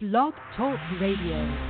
Blog Talk Radio.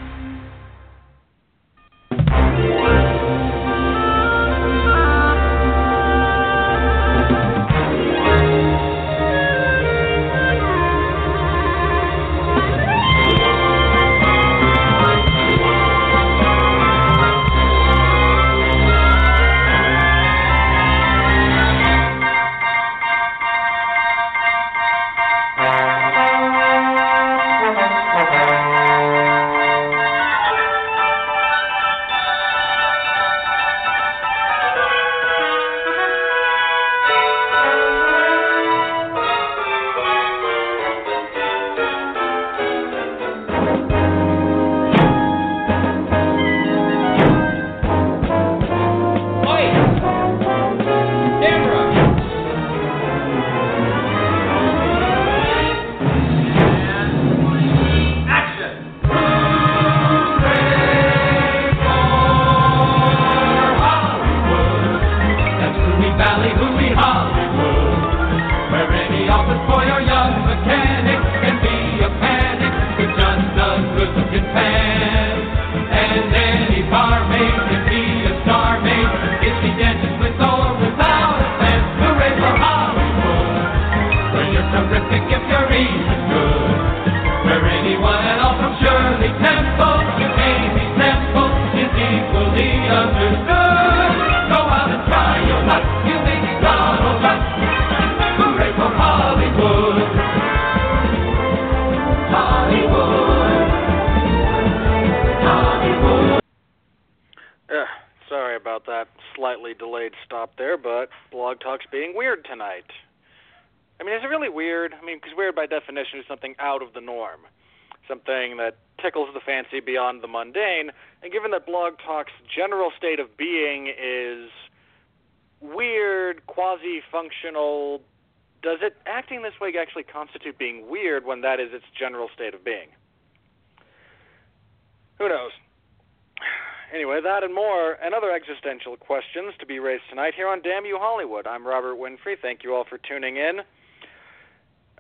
That and more, and other existential questions to be raised tonight here on Damn You Hollywood. I'm Robert Winfree. Thank you all for tuning in.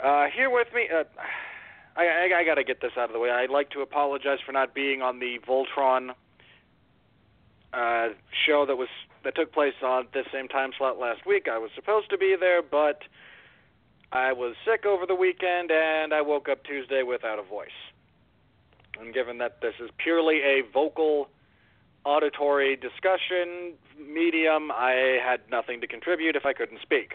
Uh, here with me, uh, I, I, I got to get this out of the way. I'd like to apologize for not being on the Voltron uh, show that was that took place on this same time slot last week. I was supposed to be there, but I was sick over the weekend, and I woke up Tuesday without a voice. And given that this is purely a vocal auditory discussion medium, I had nothing to contribute if I couldn't speak.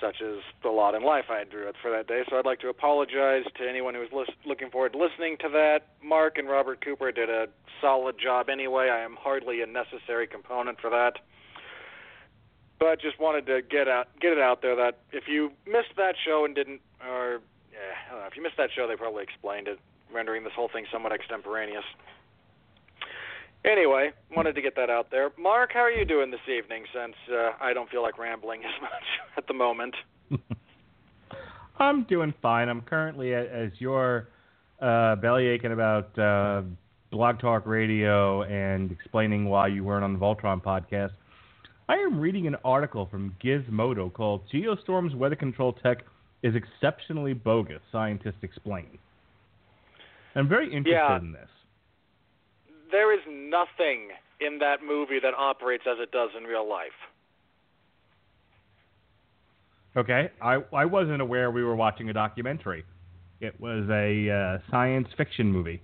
Such is the lot in life I drew it for that day. So I'd like to apologize to anyone who was lis- looking forward to listening to that. Mark and Robert Cooper did a solid job anyway. I am hardly a necessary component for that. But just wanted to get out get it out there that if you missed that show and didn't or I don't know, if you missed that show they probably explained it, rendering this whole thing somewhat extemporaneous. Anyway, wanted to get that out there. Mark, how are you doing this evening? Since uh, I don't feel like rambling as much at the moment. I'm doing fine. I'm currently, as you're uh, belly aching about uh, Blog Talk Radio and explaining why you weren't on the Voltron podcast, I am reading an article from Gizmodo called Geostorm's Weather Control Tech is Exceptionally Bogus, Scientists Explain. I'm very interested Yeah. in this. There is nothing in that movie that operates as it does in real life. Okay, I, I wasn't aware we were watching a documentary. It was a uh, science fiction movie.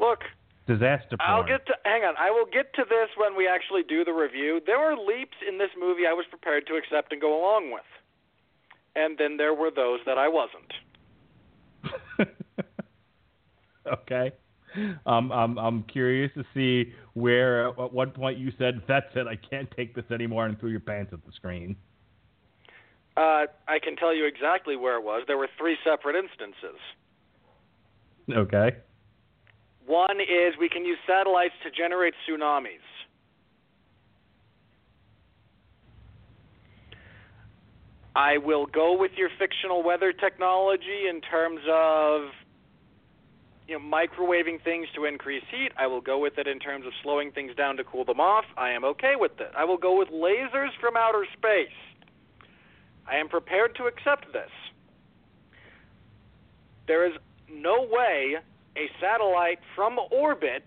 Look, Disaster porn. I'll get to hang on. I will get to this when we actually do the review. There were leaps in this movie I was prepared to accept and go along with. And then there were those that I wasn't. okay. Um, I'm I'm curious to see where at what point you said that's it. I can't take this anymore and threw your pants at the screen. Uh, I can tell you exactly where it was. There were three separate instances. Okay. One is we can use satellites to generate tsunamis. I will go with your fictional weather technology in terms of you know microwaving things to increase heat. I will go with it in terms of slowing things down to cool them off. I am okay with it. I will go with lasers from outer space. I am prepared to accept this. There is no way a satellite from orbit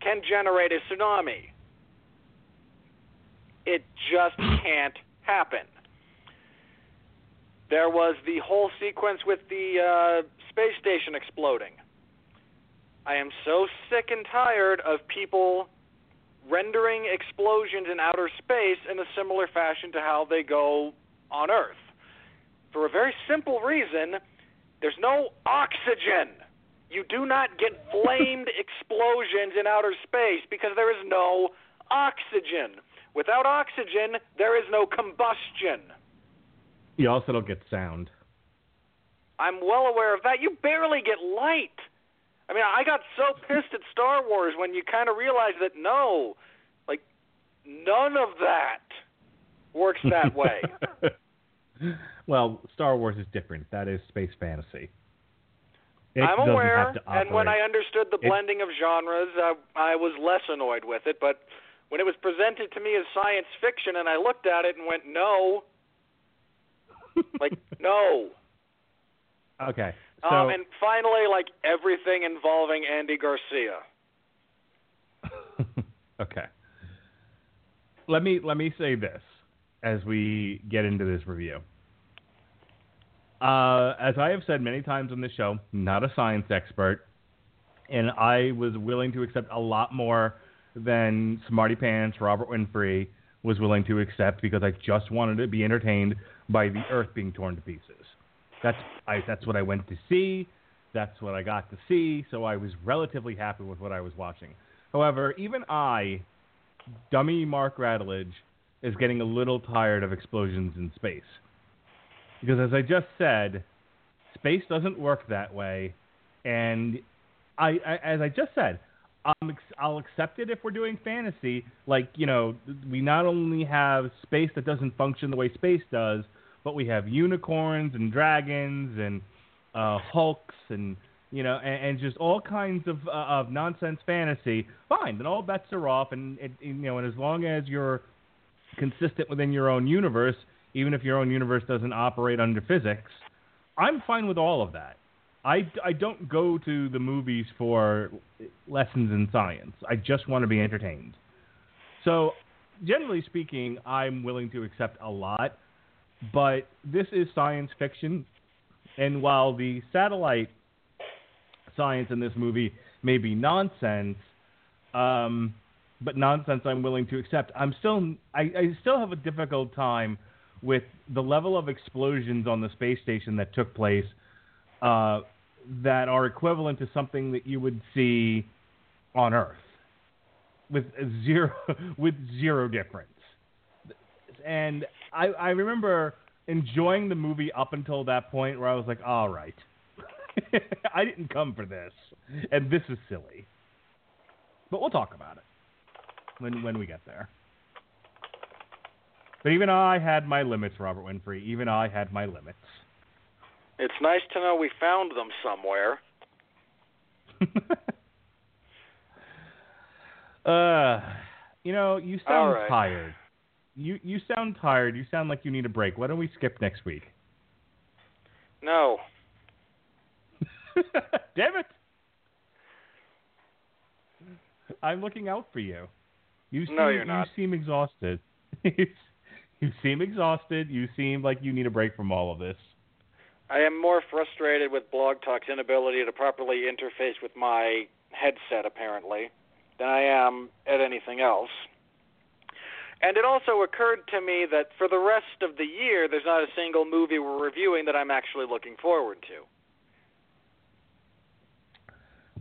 can generate a tsunami. It just can't happen. There was the whole sequence with the uh, space station exploding. I am so sick and tired of people rendering explosions in outer space in a similar fashion to how they go on Earth. For a very simple reason there's no oxygen. You do not get flamed explosions in outer space because there is no oxygen. Without oxygen, there is no combustion. You also don't get sound. I'm well aware of that. You barely get light. I mean, I got so pissed at Star Wars when you kind of realize that no, like none of that works that way. well, Star Wars is different. That is space fantasy. It I'm aware, and when. I understood the It- blending of genres, uh, I was less annoyed with it. But when it was presented to me as science fiction, and I looked at it and went, "No, like no." Okay. So um, and finally, like everything involving Andy Garcia. okay. Let me let me say this as we get into this review. Uh, as I have said many times on this show, not a science expert, and I was willing to accept a lot more than Smarty Pants Robert Winfree was willing to accept because I just wanted to be entertained by the Earth being torn to pieces. That's I, that's what I went to see. That's what I got to see. So I was relatively happy with what I was watching. However, even I, dummy Mark Radulich, is getting a little tired of explosions in space. Because as I just said, space doesn't work that way, and I, I as I just said, I'm, ex- I'll accept it if we're doing fantasy. Like you know, we not only have space that doesn't function the way space does, but we have unicorns and dragons and uh, hulks and you know, and, and just all kinds of uh, of nonsense fantasy. Fine, then all bets are off, and it, you know, and as long as you're consistent within your own universe, even if your own universe doesn't operate under physics, I'm fine with all of that. I, I don't go to the movies for lessons in science. I just want to be entertained. So, generally speaking, I'm willing to accept a lot, but this is science fiction. And while the satellite science in this movie may be nonsense, um, but nonsense I'm willing to accept, I'm still I, I still have a difficult time with the level of explosions on the space station that took place uh, that are equivalent to something that you would see on Earth with zero with zero difference. And I, I remember enjoying the movie up until that point where I was like, all right, I didn't come for this, and this is silly. But we'll talk about it when when we get there. But even I had my limits, Robert Winfree. Even I had my limits. It's nice to know we found them somewhere. uh, you know, you sound right. tired. You you sound tired. You sound like you need a break. Why don't we skip next week? No, Damn it! I'm looking out for you. You seem, No, you're not. You seem exhausted. you seem exhausted. You seem like you need a break from all of this. I am more frustrated with Blog Talk's inability to properly interface with my headset, apparently, than I am at anything else. And it also occurred to me that for the rest of the year, there's not a single movie we're reviewing that I'm actually looking forward to.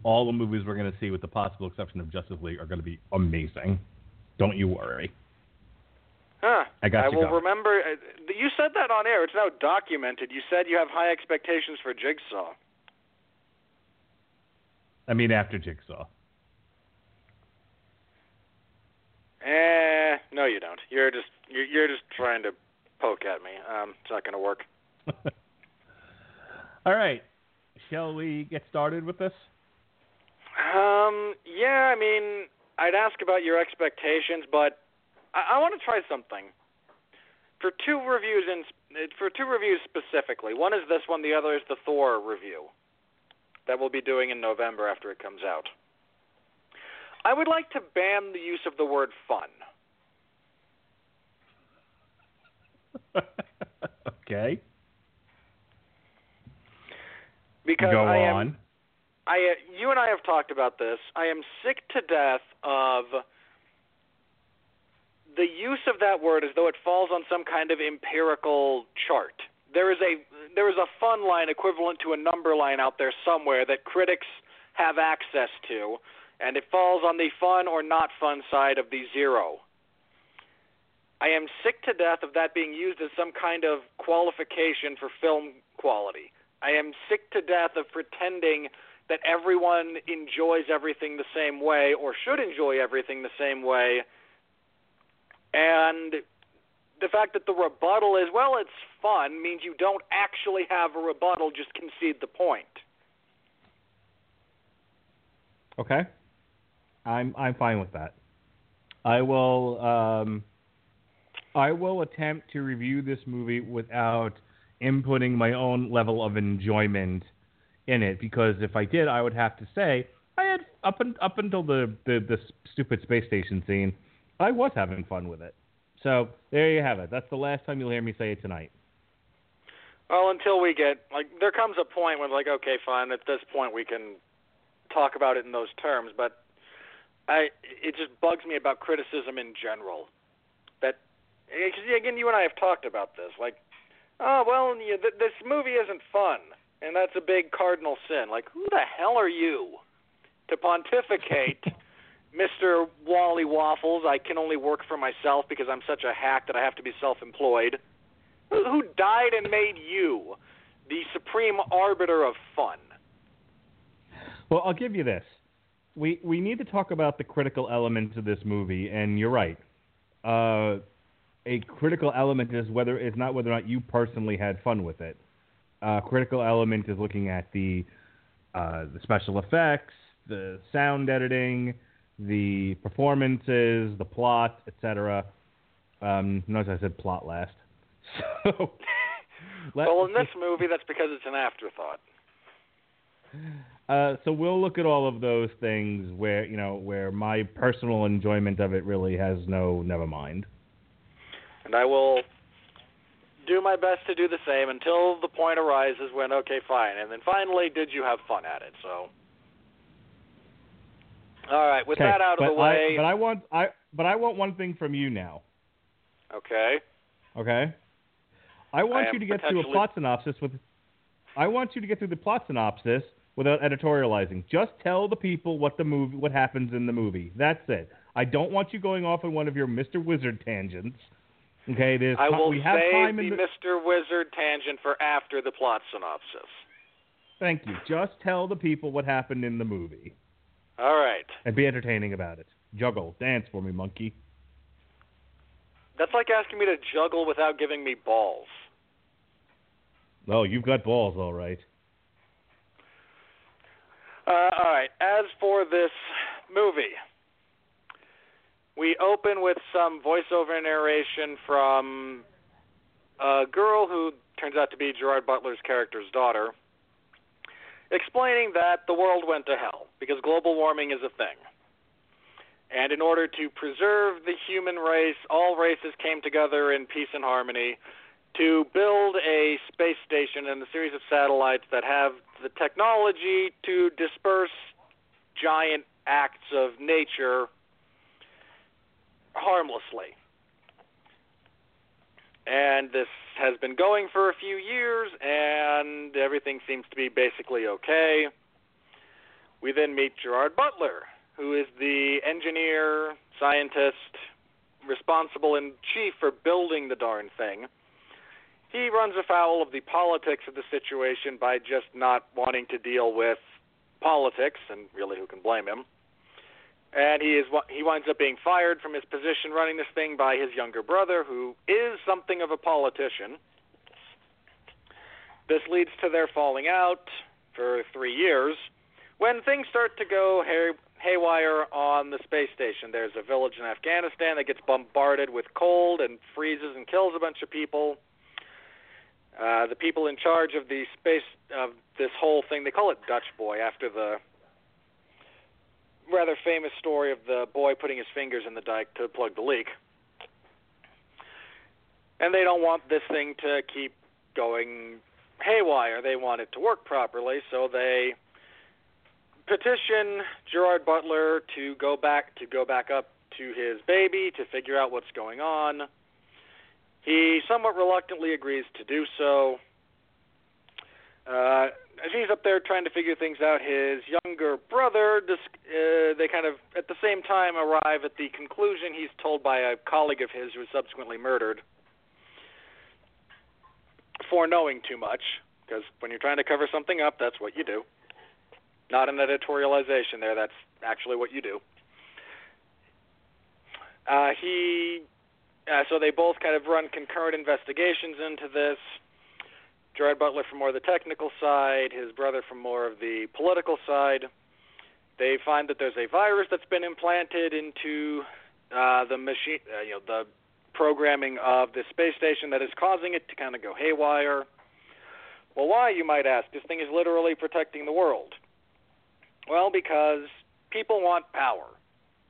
All the movies we're going to see, with the possible exception of Justice League, are going to be amazing. Don't you worry. Huh. I got I will remember. uh, You said that on air. It's now documented. You said you have high expectations for Jigsaw. I mean, after Jigsaw. Eh, no, you don't. You're just you're, you're just trying to poke at me. Um, it's not going to work. All right. Shall we get started with this? Um, yeah, I mean, I'd ask about your expectations, but I, I want to try something. for two reviews in for two reviews specifically. One is this one, the other is the Thor review that we'll be doing in November after it comes out. I would like to ban the use of the word fun. okay. Because Go I am on. I uh, you and I have talked about this. I am sick to death of the use of that word as though it falls on some kind of empirical chart. There is a there is a fun line equivalent to a number line out there somewhere that critics have access to, and it falls on the fun or not fun side of the zero. I am sick to death of that being used as some kind of qualification for film quality. I am sick to death of pretending that everyone enjoys everything the same way or should enjoy everything the same way. And the fact that the rebuttal is, well, it's fun, means you don't actually have a rebuttal, just concede the point. Okay. I'm I'm fine with that. I will um, I will attempt to review this movie without inputting my own level of enjoyment in it because if I did, I would have to say I had up and up until the, the the stupid space station scene, I was having fun with it. So there you have it. That's the last time you'll hear me say it tonight. Well, until we get like there comes a point when like okay, fine, at this point we can talk about it in those terms, but I it just bugs me about criticism in general. That eh, cause again, you and I have talked about this. Like, oh well, you, th- this movie isn't fun, and that's a big cardinal sin. Like, who the hell are you to pontificate? Mr. Wally Waffles, I can only work for myself because I'm such a hack that I have to be self-employed. Who who died and made you the supreme arbiter of fun? Well, I'll give you this. We we need to talk about the critical elements of this movie, and you're right. Uh, a critical element is whether is not whether or not you personally had fun with it. Uh, critical element is looking at the uh, the special effects, the sound editing, the performances, the plot, etc. Um, notice I said plot last. So, Well, in this movie, that's because it's an afterthought. Uh, so we'll look at all of those things where you know where my personal enjoyment of it really has no never mind. And I will do my best to do the same until the point arises when, okay, fine. And then finally, did you have fun at it? So, all right, with Okay, that out of the way, I, but I want I but I want one thing from you now. okay. Okay. I want am you to get through a plot synopsis with. I want you to get through the plot synopsis without editorializing. Just tell the people what the movie, what happens in the movie. That's it. I don't want you going off on one of your Mr. Wizard tangents. Okay, there's I will we have save time the the, Mr. Wizard tangent for after the plot synopsis. Thank you. Just tell the people what happened in the movie All right. and be entertaining about it. Juggle, dance for me, monkey. That's like asking me to juggle without giving me balls. Oh, you've got balls, all right. Uh, all right. As for this movie, we open with some voiceover narration from a girl who turns out to be Gerard Butler's character's daughter, explaining that the world went to hell because global warming is a thing. And in order to preserve the human race, all races came together in peace and harmony to build a space station and a series of satellites that have the technology to disperse giant acts of nature harmlessly. And this has been going for a few years, and everything seems to be basically okay. We then meet Gerard Butler, who is the engineer, scientist, responsible in chief for building the darn thing. He runs afoul of the politics of the situation by just not wanting to deal with politics, and really, who can blame him? And he is he winds up being fired from his position running this thing by his younger brother, who is something of a politician. This leads to their falling out for three years. When things start to go hair, haywire on the space station. There's a village in Afghanistan that gets bombarded with cold and freezes and kills a bunch of people. Uh, the people in charge of the space of this whole thing, they call it Dutch Boy after the rather famous story of the boy putting his fingers in the dike to plug the leak. And they don't want this thing to keep going haywire. They want it to work properly, so they petition Gerard Butler to go back to go back up to his baby to figure out what's going on. He somewhat reluctantly agrees to do so. Uh, as he's up there trying to figure things out, his younger brother, uh, they kind of at the same time arrive at the conclusion he's told by a colleague of his who was subsequently murdered for knowing too much. Because when you're trying to cover something up, that's what you do. Not an editorialization there. That's actually what you do. Uh, he, uh, so they both kind of run concurrent investigations into this. Gerard Butler from more of the technical side, his brother from more of the political side. They find that there's a virus that's been implanted into uh, the machine, uh, you know, the programming of the space station that is causing it to kind of go haywire. Well, why, you might ask? This thing is literally protecting the world. Well, because people want power.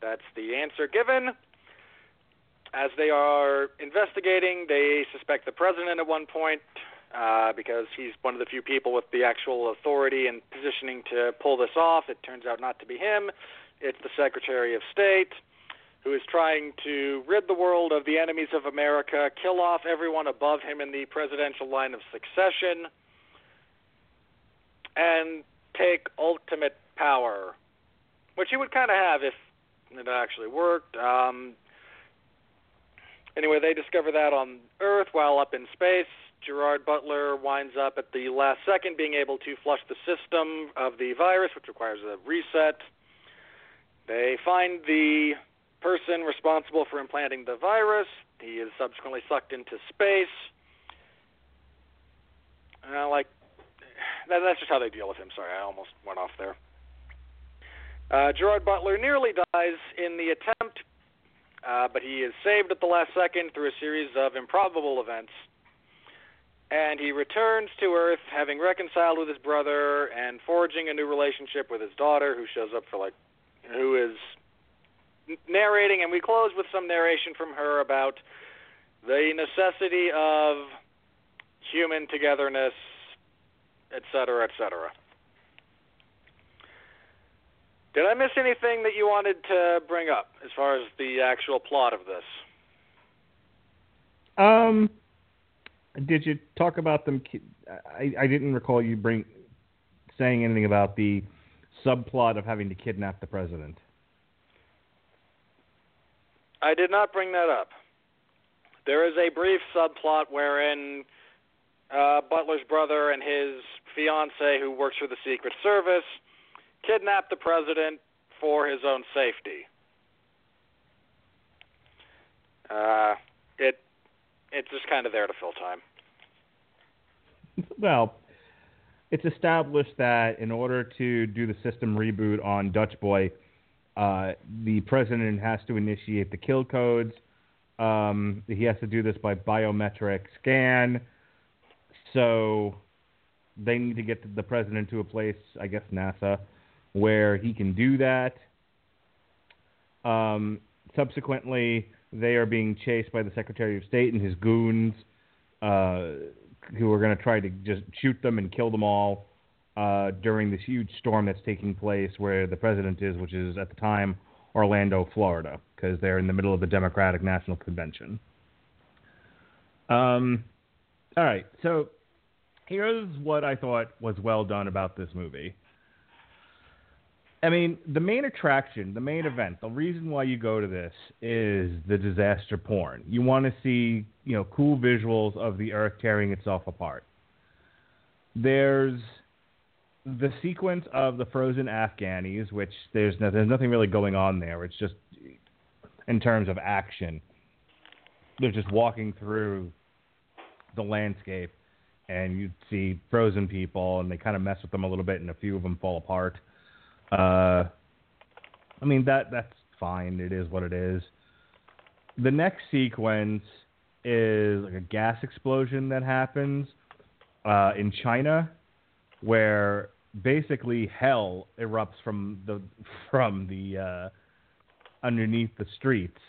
That's the answer given. As they are investigating, they suspect the president at one point uh, because he's one of the few people with the actual authority and positioning to pull this off. It turns out not to be him. It's the Secretary of State who is trying to rid the world of the enemies of America, kill off everyone above him in the presidential line of succession, and take ultimate power, which he would kind of have if it actually worked. Um, anyway, they discover that on Earth while up in space. Gerard Butler winds up at the last second being able to flush the system of the virus, which requires a reset. They find the person responsible for implanting the virus. He is subsequently sucked into space. Uh, like that, that's just how they deal with him. Sorry, I almost went off there. Uh, Gerard Butler nearly dies in the attempt, uh, but he is saved at the last second through a series of improbable events. And he returns to Earth, having reconciled with his brother and forging a new relationship with his daughter, who shows up for like, who is narrating, and we close with some narration from her about the necessity of human togetherness, etc., etc. Did I miss anything that you wanted to bring up as far as the actual plot of this? Um, did you talk about them? I, I didn't recall you bring saying anything about the subplot of having to kidnap the president. I did not bring that up. There is a brief subplot wherein uh, Butler's brother and his fiance, who works for the Secret Service, kidnap the president for his own safety. Uh, it it's just kind of there to fill time. Well, it's established that in order to do the system reboot on Dutch Boy, uh, the president has to initiate the kill codes. Um, he has to do this by biometric scan. So they need to get the president to a place, I guess NASA, where he can do that. Um, subsequently, they are being chased by the Secretary of State and his goons, uh, who are going to try to just shoot them and kill them all uh, during this huge storm that's taking place where the president is, which is at the time Orlando, Florida, because they're in the middle of the Democratic National Convention. Um, all right, so here's what I thought was well done about this movie. I mean, the main attraction, the main event, the reason why you go to this is the disaster porn. You want to see, you know, cool visuals of the earth tearing itself apart. There's the sequence of the frozen Afghanis, which there's no, there's nothing really going on there. It's just in terms of action. They're just walking through the landscape, and you see frozen people, and they kind of mess with them a little bit, and a few of them fall apart. Uh, I mean that that's fine. It is what it is. The next sequence is like a gas explosion that happens uh, in China, where basically hell erupts from the from the uh, underneath the streets,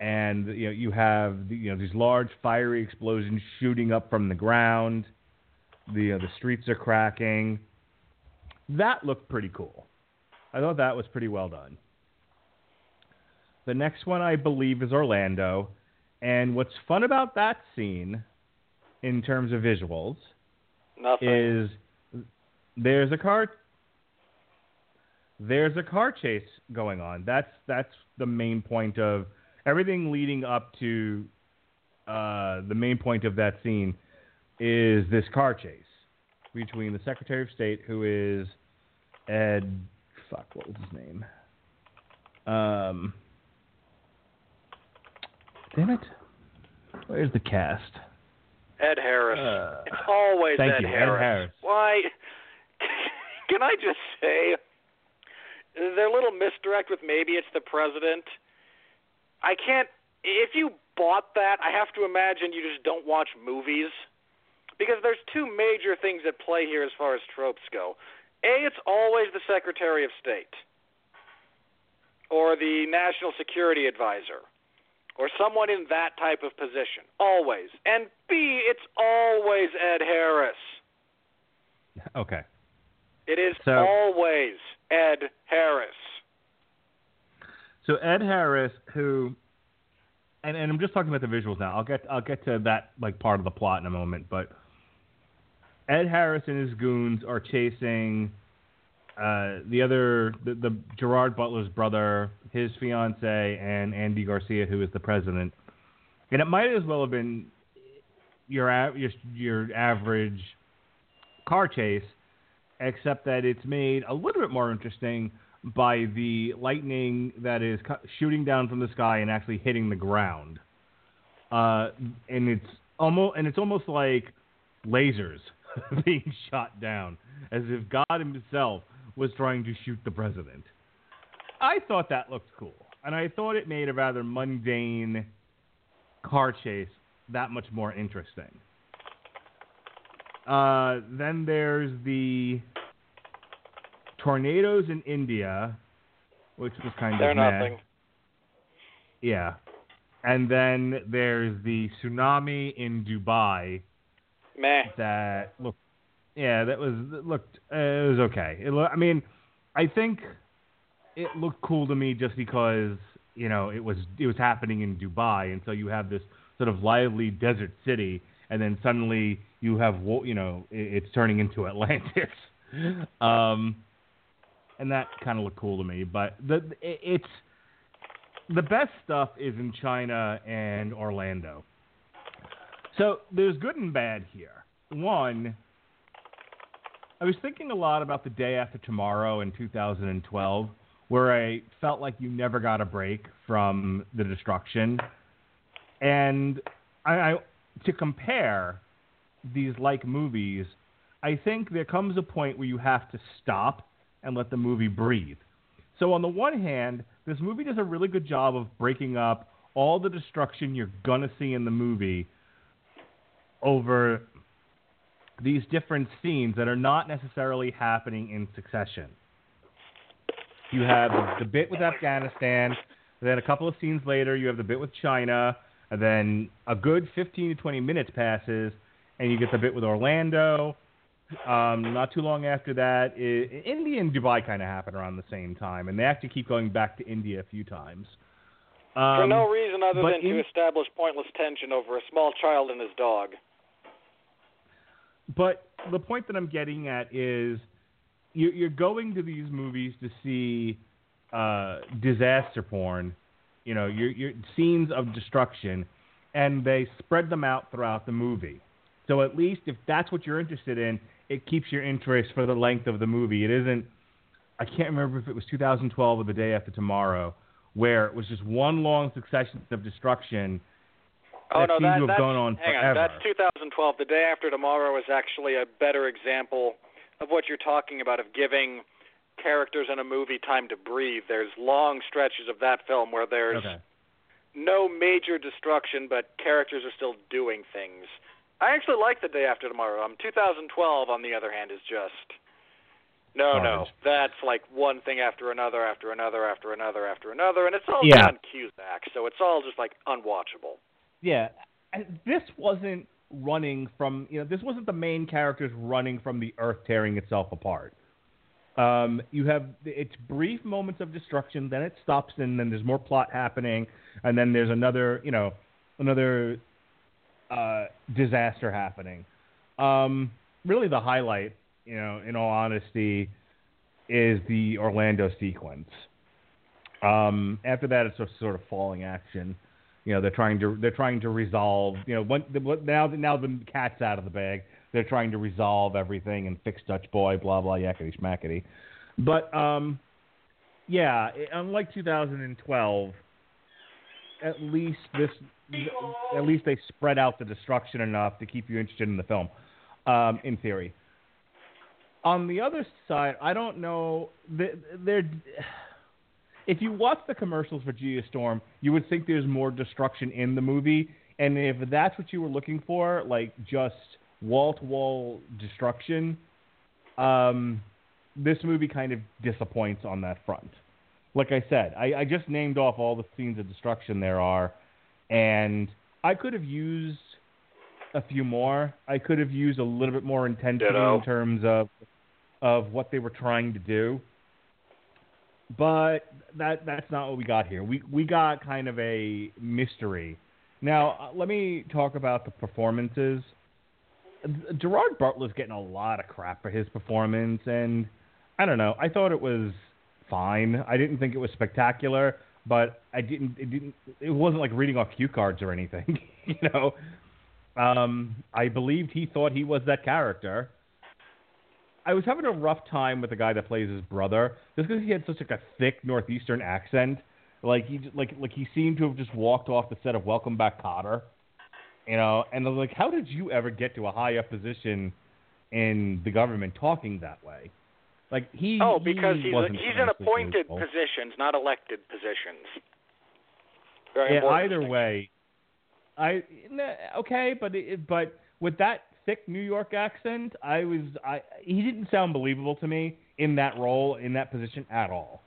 and you know you have you know these large fiery explosions shooting up from the ground. The uh, the streets are cracking. That looked pretty cool. I thought that was pretty well done. The next one I believe is Orlando, and what's fun about that scene, in terms of visuals, Nothing. is there's a car there's a car chase going on. That's that's the main point of everything leading up to uh, the main point of that scene is this car chase between the Secretary of State, who is Ed. Fuck, what was his name? Um, damn it! Where's the cast? Ed Harris. Uh, it's always thank Ed you, Ed Harris. Harris. Why? Can I just say their little misdirect with maybe it's the president? I can't. If you bought that, I have to imagine you just don't watch movies because there's two major things at play here as far as tropes go. A, it's always the Secretary of State or the National Security Advisor or someone in that type of position. Always. And B, it's always Ed Harris. Okay. It is So- always Ed Harris. So Ed Harris, who, and, and I'm just talking about the visuals now. I'll get I'll get to that like part of the plot in a moment. But Ed Harris and his goons are chasing uh, the other the, the Gerard Butler's brother, his fiance, and Andy Garcia, who is the president. And it might as well have been your your your average car chase, except that it's made a little bit more interesting by the lightning that is shooting down from the sky and actually hitting the ground. Uh, and it's almost and it's almost like lasers being shot down, as if God Himself was trying to shoot the president. I thought that looked cool, and I thought it made a rather mundane car chase that much more interesting. Uh, then there's the tornadoes in India, which was kind They're of meh. nothing. Yeah. And then there's the tsunami in Dubai Meh. that looked yeah, that was that looked uh, it was okay. It loo- I mean, I think it looked cool to me just because, you know, it was it was happening in Dubai and so you have this sort of lively desert city and then suddenly you have you know, it, it's turning into Atlantis. um and that kind of looked cool to me, but the it, it's the best stuff is in China and Orlando. So there's good and bad here. One, I was thinking a lot about the day after tomorrow in 2012, where I felt like you never got a break from the destruction, and I, I to compare these like movies, I think there comes a point where you have to stop and let the movie breathe. So on the one hand, this movie does a really good job of breaking up all the destruction you're gonna see in the movie over these different scenes that are not necessarily happening in succession. You have the bit with Afghanistan, then a couple of scenes later, you have the bit with China, and then a good 15 to 20 minutes passes, and you get the bit with Orlando. Um, not too long after that, i India and Dubai kind of happen around the same time, and they actually keep going back to India a few times. Um, For no reason other than to establish pointless tension over a small child and his dog. But the point that I'm getting at is you, you're going to these movies to see uh, disaster porn, you know, your your scenes of destruction, and they spread them out throughout the movie. So at least if that's what you're interested in, it keeps your interest for the length of the movie. It isn't. I can't remember if it was 2012 or the day after tomorrow, where it was just one long succession of destruction. Oh that no, that, gone on hang forever. on. That's 2012. The day after tomorrow is actually a better example of what you're talking about of giving characters in a movie Time to Breathe, there's long stretches of that film where there's Okay. no major destruction, but characters are still doing things. I actually like The Day After Tomorrow. Um, 2012, on the other hand, is just no, no. That's like one thing after another, after another, after another, after another, and it's all Yeah. John Cusack, so it's all just like unwatchable. Yeah, this wasn't running from you know this wasn't the main characters running from the earth tearing itself apart. Um, you have it's brief moments of destruction, then it stops, and then there's more plot happening, and then there's another you know another uh, disaster happening. Um, really, the highlight, you know, in all honesty, is the Orlando sequence. Um, after that, it's sort of falling action you know they're trying to they're trying to resolve you know when, the, now now the cat's out of the bag. They're trying to resolve everything and fix Dutch boy blah blah yakety schmackety. But um yeah unlike 2012 at least this at least they spread out the destruction enough to keep you interested in the film um in theory. On the other side I don't know they- they're if you watch the commercials for Geostorm, you would think there's more destruction in the movie. And if that's what you were looking for, like just wall to wall destruction, um, this movie kind of disappoints on that front. Like I said, I, I just named off all the scenes of destruction there are, and I could have used a few more. I could have used a little bit more intensity Ditto. in terms of of what they were trying to do but that that's not what we got here. We we got kind of a mystery. Now uh, let me talk about the performances. Gerard Butler's getting a lot of crap for his performance, and I don't know. I thought it was fine. I didn't think it was spectacular, but I didn't. It didn't. It wasn't like reading off cue cards or anything. you know. Um, I believed he thought he was that character. I was having a rough time with the guy that plays his brother, just because he had such like a thick northeastern accent. Like he like like he seemed to have just walked off the set of Welcome Back, Kotter. You know, and I was like, how did you ever get to a high up position in the government talking that way? Like he Oh, because he he's he's in appointed positions, not elected positions. Very Yeah, either way, I okay, but it, but with that thick New York accent, I was I he didn't sound believable to me in that role in that position at all.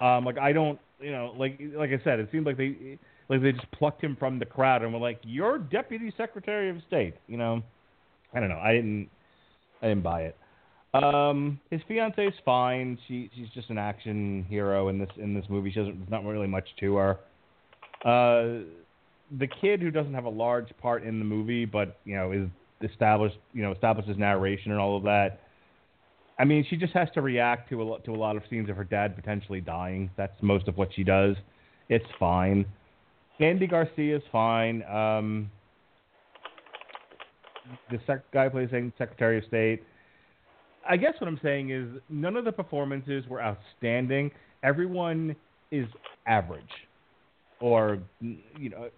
Um, like I don't, you know, like like I said, it seemed like they like they just plucked him from the crowd and were like, "You're Deputy Secretary of State," you know. I don't know. I didn't I didn't buy it. Um, his is fine. She she's just an action hero in this in this movie. She doesn't. There's not really much to her. Uh, the kid who doesn't have a large part in the movie, but you know is established, you know, establishes narration and all of that. I mean, she just has to react to a lot to a lot of scenes of her dad potentially dying. That's most of what she does. It's fine. Andy Garcia is fine. Um, the sec- guy plays Secretary of State. I guess what I'm saying is none of the performances were outstanding. Everyone is average, or you know,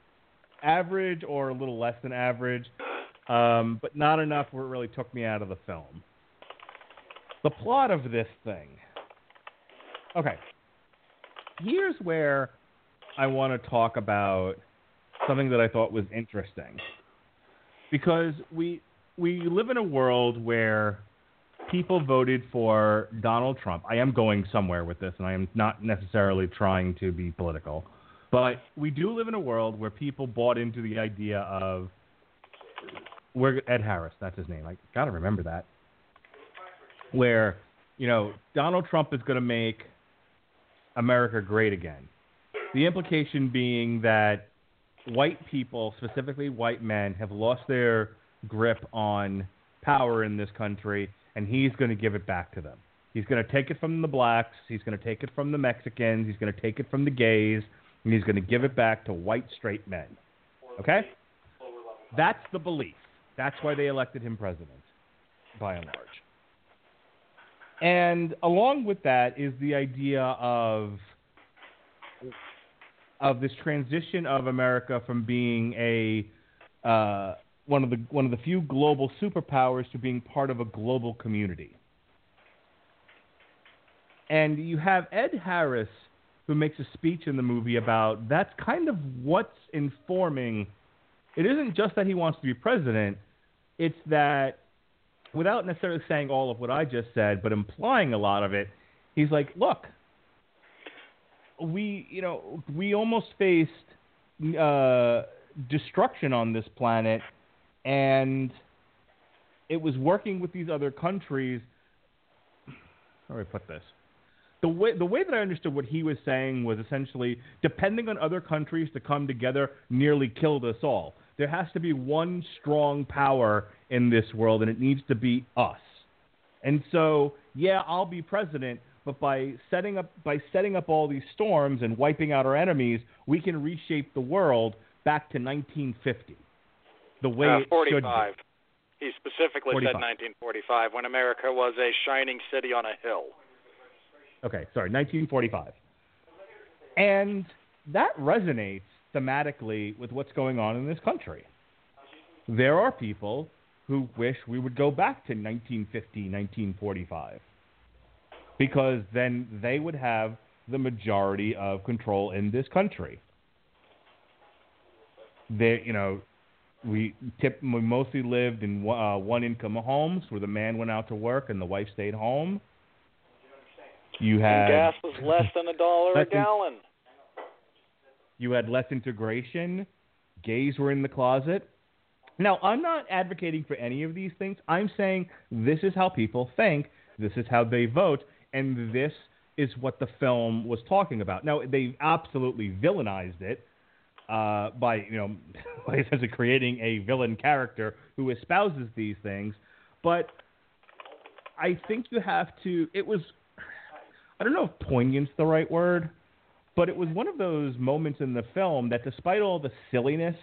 average or a little less than average, um, but not enough where it really took me out of the film. The plot of this thing. Okay, here's where I want to talk about something that I thought was interesting, because we we live in a world where people voted for Donald Trump. I am going somewhere with this, and I am not necessarily trying to be political. But we do live in a world where people bought into the idea of where Ed Harris, that's his name. I got to remember that. Where, you know, Donald Trump is going to make America great again. The implication being that white people, specifically white men, have lost their grip on power in this country, and he's going to give it back to them. He's going to take it from the blacks, he's going to take it from the Mexicans, he's going to take it from the gays, and he's going to give it back to white straight men. Okay? That's the belief. That's why they elected him president, by and large. And along with that is the idea of of this transition of America from being a uh, one of the one of the few global superpowers to being part of a global community. And you have Ed Harris who makes a speech in the movie about that's kind of what's informing. It isn't just that he wants to be president, it's that without necessarily saying all of what I just said, but implying a lot of it, he's like, look, we, you know, we almost faced uh, destruction on this planet, and it was working with these other countries. How do I put this? The way the way that I understood what he was saying was essentially depending on other countries to come together nearly killed us all. There has to be one strong power in this world, and it needs to be us. And so, yeah, I'll be president, but by setting up by setting up all these storms and wiping out our enemies, we can reshape the world back to 1950. The way uh, it 45. should be. He specifically 45. said 1945 when America was a shining city on a hill. Okay, sorry, 1945. And that resonates thematically with what's going on in this country. There are people who wish we would go back to 1950, 1945, because then they would have the majority of control in this country. They, you know, we tip, we mostly lived in uh, one income homes where the man went out to work and the wife stayed home. You had and gas was less than a dollar a gallon. You had less integration. Gays were in the closet. Now, I'm not advocating for any of these things. I'm saying this is how people think, this is how they vote, and this is what the film was talking about. Now, they absolutely villainized it uh, by, you know, by essentially creating a villain character who espouses these things. But I think you have to. It was. I don't know if poignant's the right word, but it was one of those moments in the film that, despite all the silliness,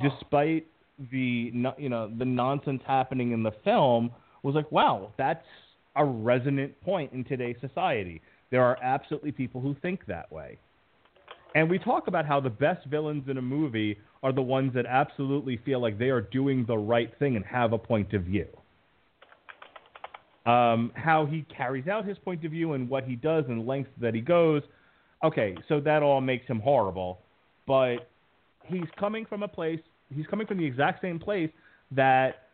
despite the you know the nonsense happening in the film, was like, wow, that's a resonant point in today's society. There are absolutely people who think that way. And we talk about how the best villains in a movie are the ones that absolutely feel like they are doing the right thing and have a point of view. Um, how he carries out his point of view and what he does and lengths that he goes. Okay, so that all makes him horrible, but he's coming from a place. He's coming from the exact same place that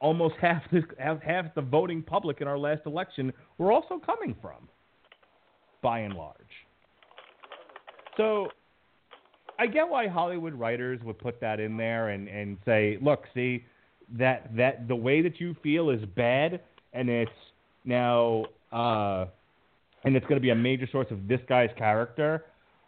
almost half the half the voting public in our last election were also coming from, by and large. So I get why Hollywood writers would put that in there and, and say, look, see, that that the way that you feel is bad and it's now uh, and it's going to be a major source of this guy's character.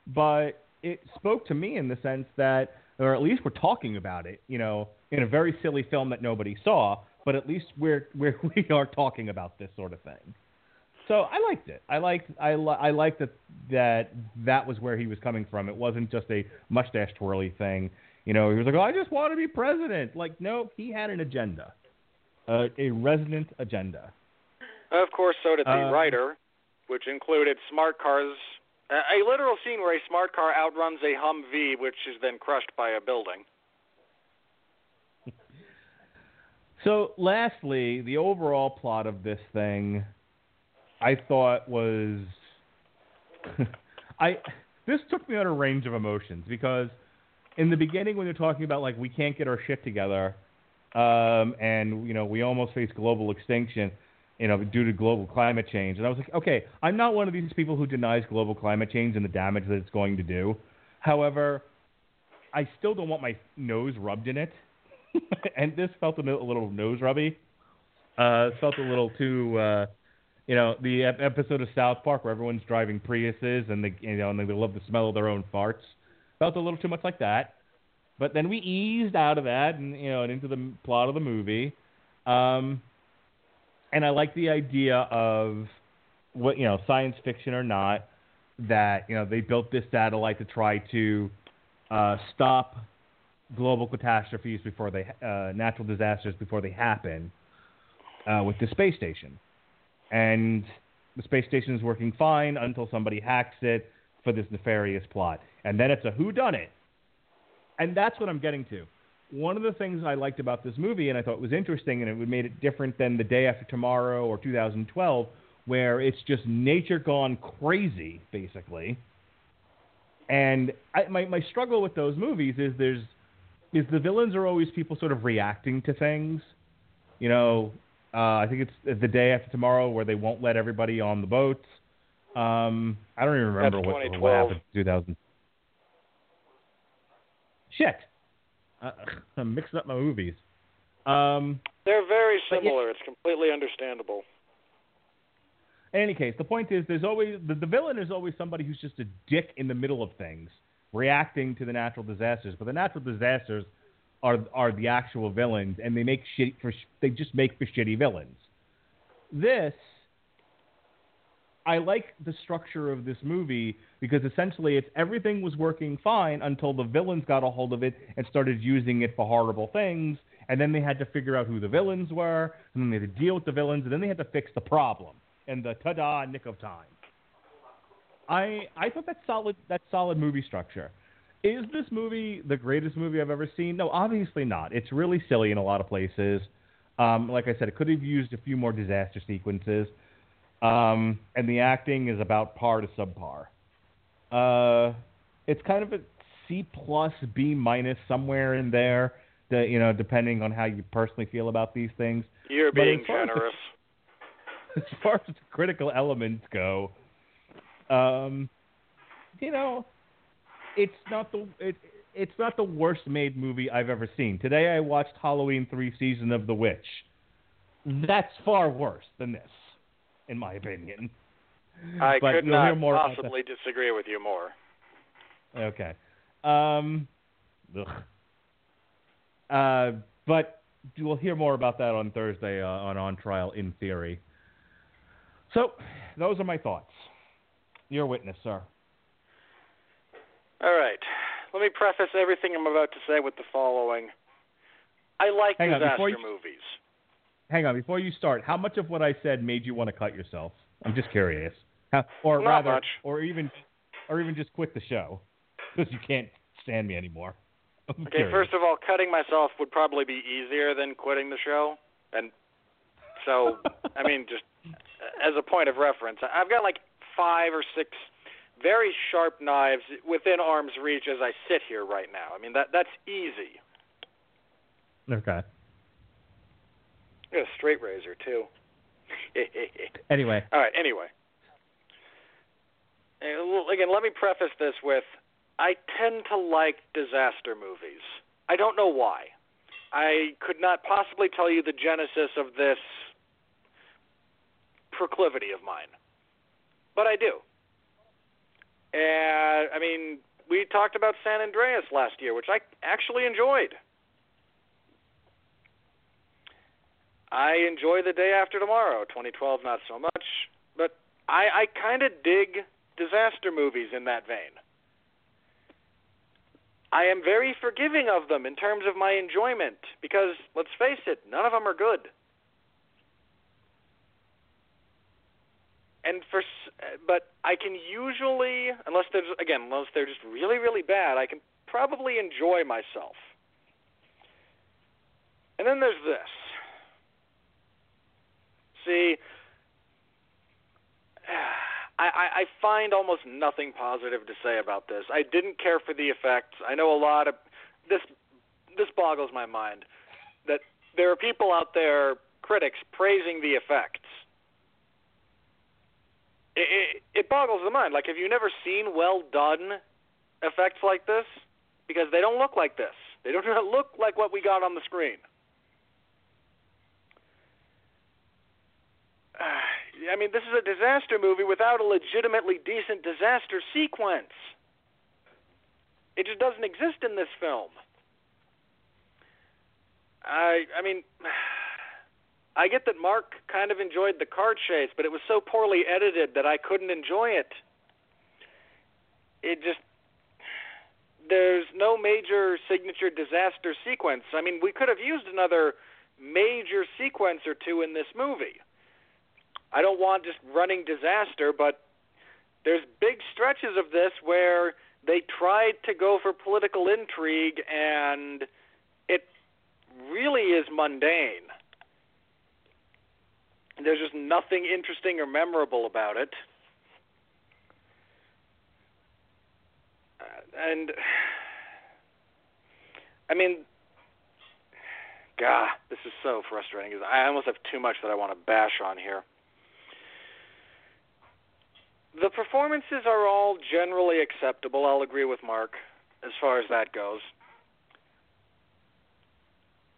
But it spoke to me in the sense that, or at least we're talking about it, you know, in a very silly film that nobody saw, but at least we're, we're we are talking about this sort of thing. So I liked it. I liked I, li- I liked that that that was where he was coming from. It wasn't just a mustache twirly thing. You know, he was like, oh, I just want to be president. Like, no, he had an agenda, uh, a resonant agenda. Of course, so did the Uh, writer, which included smart cars. A a literal scene where a smart car outruns a Humvee, which is then crushed by a building. So, lastly, the overall plot of this thing, I thought was, I this took me on a range of emotions because in the beginning when they're talking about like we can't get our shit together, um, and you know we almost face global extinction, you know due to global climate change, and I was like, okay, I'm not one of these people who denies global climate change and the damage that it's going to do. However, I still don't want my nose rubbed in it. and this felt a, little nose rubby. Uh, felt a little too, uh, you know, the episode of South Park where everyone's driving Priuses and they, you know, and they love the smell of their own farts. Felt a little too much like that. But then we eased out of that and you know and into the plot of the movie. Um, and I like the idea of what you know, science fiction or not, that you know they built this satellite to try to uh, stop global catastrophes before they uh, natural disasters before they happen uh, with the space station, and the space station is working fine until somebody hacks it for this nefarious plot, and then it's a who done it, and that's what I'm getting to. One of the things I liked about this movie, and I thought was interesting, and it made it different than The Day After Tomorrow or 2012, where it's just nature gone crazy, basically. And I, my my struggle with those movies is there's is the villains are always people sort of reacting to things. You know, uh, I think it's the day after tomorrow where they won't let everybody on the boats. Um, I don't even remember what, what happened in 2000. Shit, uh, I'm mixing up my movies. Um, They're very But yeah- similar. It's completely understandable. in any case, the point is, there's always the, the villain is always somebody who's just a dick in the middle of things, reacting to the natural disasters. But the natural disasters are are the actual villains, and they make shit for they just make for shitty villains. This, I like the structure of this movie because essentially it's everything was working fine until the villains got a hold of it and started using it for horrible things. And then they had to figure out who the villains were, and then they had to deal with the villains, and then they had to fix the problem in the ta-da nick of time. I I thought that's solid. That's solid movie structure. Is this movie the greatest movie I've ever seen? No, obviously not. It's really silly in a lot of places. Um, like I said, it could have used a few more disaster sequences. Um, and the acting is about par to subpar. Uh, it's kind of a C plus, B minus, somewhere in there. The, you know, depending on how you personally feel about these things You're But being as far as generous. as far as the critical elements go, um, you know, it's not the it, it's not the worst made movie I've ever seen. Today I watched Halloween three season of The Witch. That's far worse than this, in my opinion. I but could not possibly disagree with you more. Okay. Um. Uh, but we'll hear more about that on Thursday uh, on On Trial in Theory. So, those are my thoughts. You're a witness, sir. All right. Let me preface everything I'm about to say with the following. I like Hang disaster before you- movies. Hang on, before you start, how much of what I said made you want to cut yourself? I'm just curious. How, or Not rather, much. or even, or even just quit the show because you can't stand me anymore. I'm Okay, curious. first of all, cutting myself would probably be easier than quitting the show. And so, I mean, just as a point of reference, I've got like five or six very sharp knives within arm's reach as I sit here right now. I mean, that that's easy. okay. Got a straight razor too. Anyway, All right. Anyway, Uh, again, let me preface this with: I tend to like disaster movies. I don't know why. I could not possibly tell you the genesis of this proclivity of mine, but I do. And I mean, we talked about San Andreas last year, which I actually enjoyed. I enjoy the day after tomorrow. 2012, not so much, but I, I kind of dig disaster movies in that vein. I am very forgiving of them in terms of my enjoyment because, let's face it, none of them are good. And for, but I can usually, unless there's again, unless they're just really, really bad, I can probably enjoy myself. And then there's this. See, I, I, find almost nothing positive to say about this. I didn't care for the effects. I know a lot of this. This boggles my mind that there are people out there, critics, praising the effects. It, it, it boggles the mind. Like, have you never seen well done effects like this? Because they don't look like this. They don't look like what we got on the screen. Ah, I mean, this is a disaster movie without a legitimately decent disaster sequence. It just doesn't exist in this film. I I mean, I get that Mark kind of enjoyed the car chase, but it was so poorly edited that I couldn't enjoy it. It just there's no major signature disaster sequence. I mean, we could have used another major sequence or two in this movie. I don't want just running disaster, but there's big stretches of this where they tried to go for political intrigue and it really is mundane. there's just nothing interesting or memorable about it. Uh, and I mean, God, this is so frustrating I almost have too much that I want to bash on here. The performances are all generally acceptable. I'll agree with Mark as far as that goes.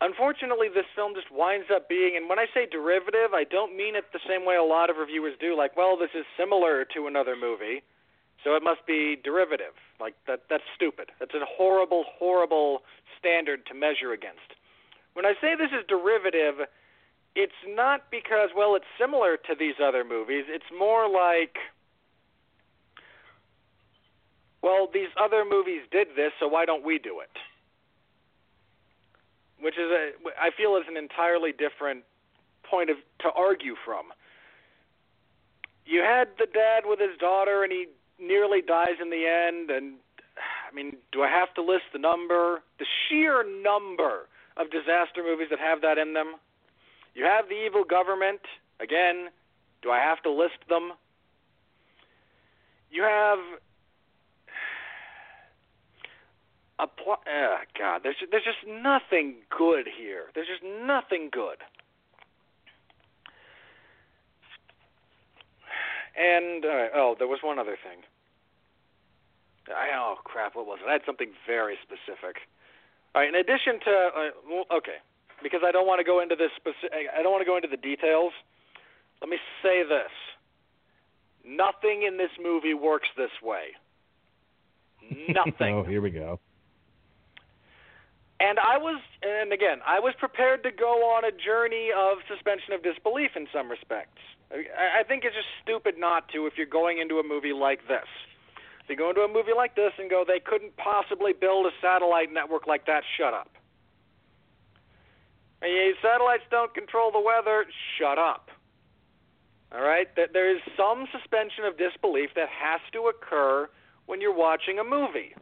Unfortunately, this film just winds up being, and when I say derivative, I don't mean it the same way a lot of reviewers do. Like, well, this is similar to another movie, so it must be derivative. Like that that's stupid. That's a horrible, horrible standard to measure against. When I say this is derivative, it's not because well, it's similar to these other movies. It's more like well, these other movies did this, so why don't we do it? Which is a I feel is an entirely different point of to argue from. You had the dad with his daughter and he nearly dies in the end and I mean, do I have to list the number, the sheer number of disaster movies that have that in them? You have the evil government, again, do I have to list them? You have a pl- uh, God, there's there's just nothing good here. There's just nothing good. And uh, oh, there was one other thing. I oh crap, what was it? I had something very specific. All right, in addition to uh, okay, because I don't want to go into this specific, I don't want to go into the details. Let me say this: nothing in this movie works this way. Nothing. oh, here we go. And I was, and again, I was prepared to go on a journey of suspension of disbelief in some respects. I, think it's just stupid not to if you're going into a movie like this. If you go into a movie like this and go, they couldn't possibly build a satellite network like that, shut up. And satellites don't control the weather, shut up. All right? There is some suspension of disbelief that has to occur when you're watching a movie.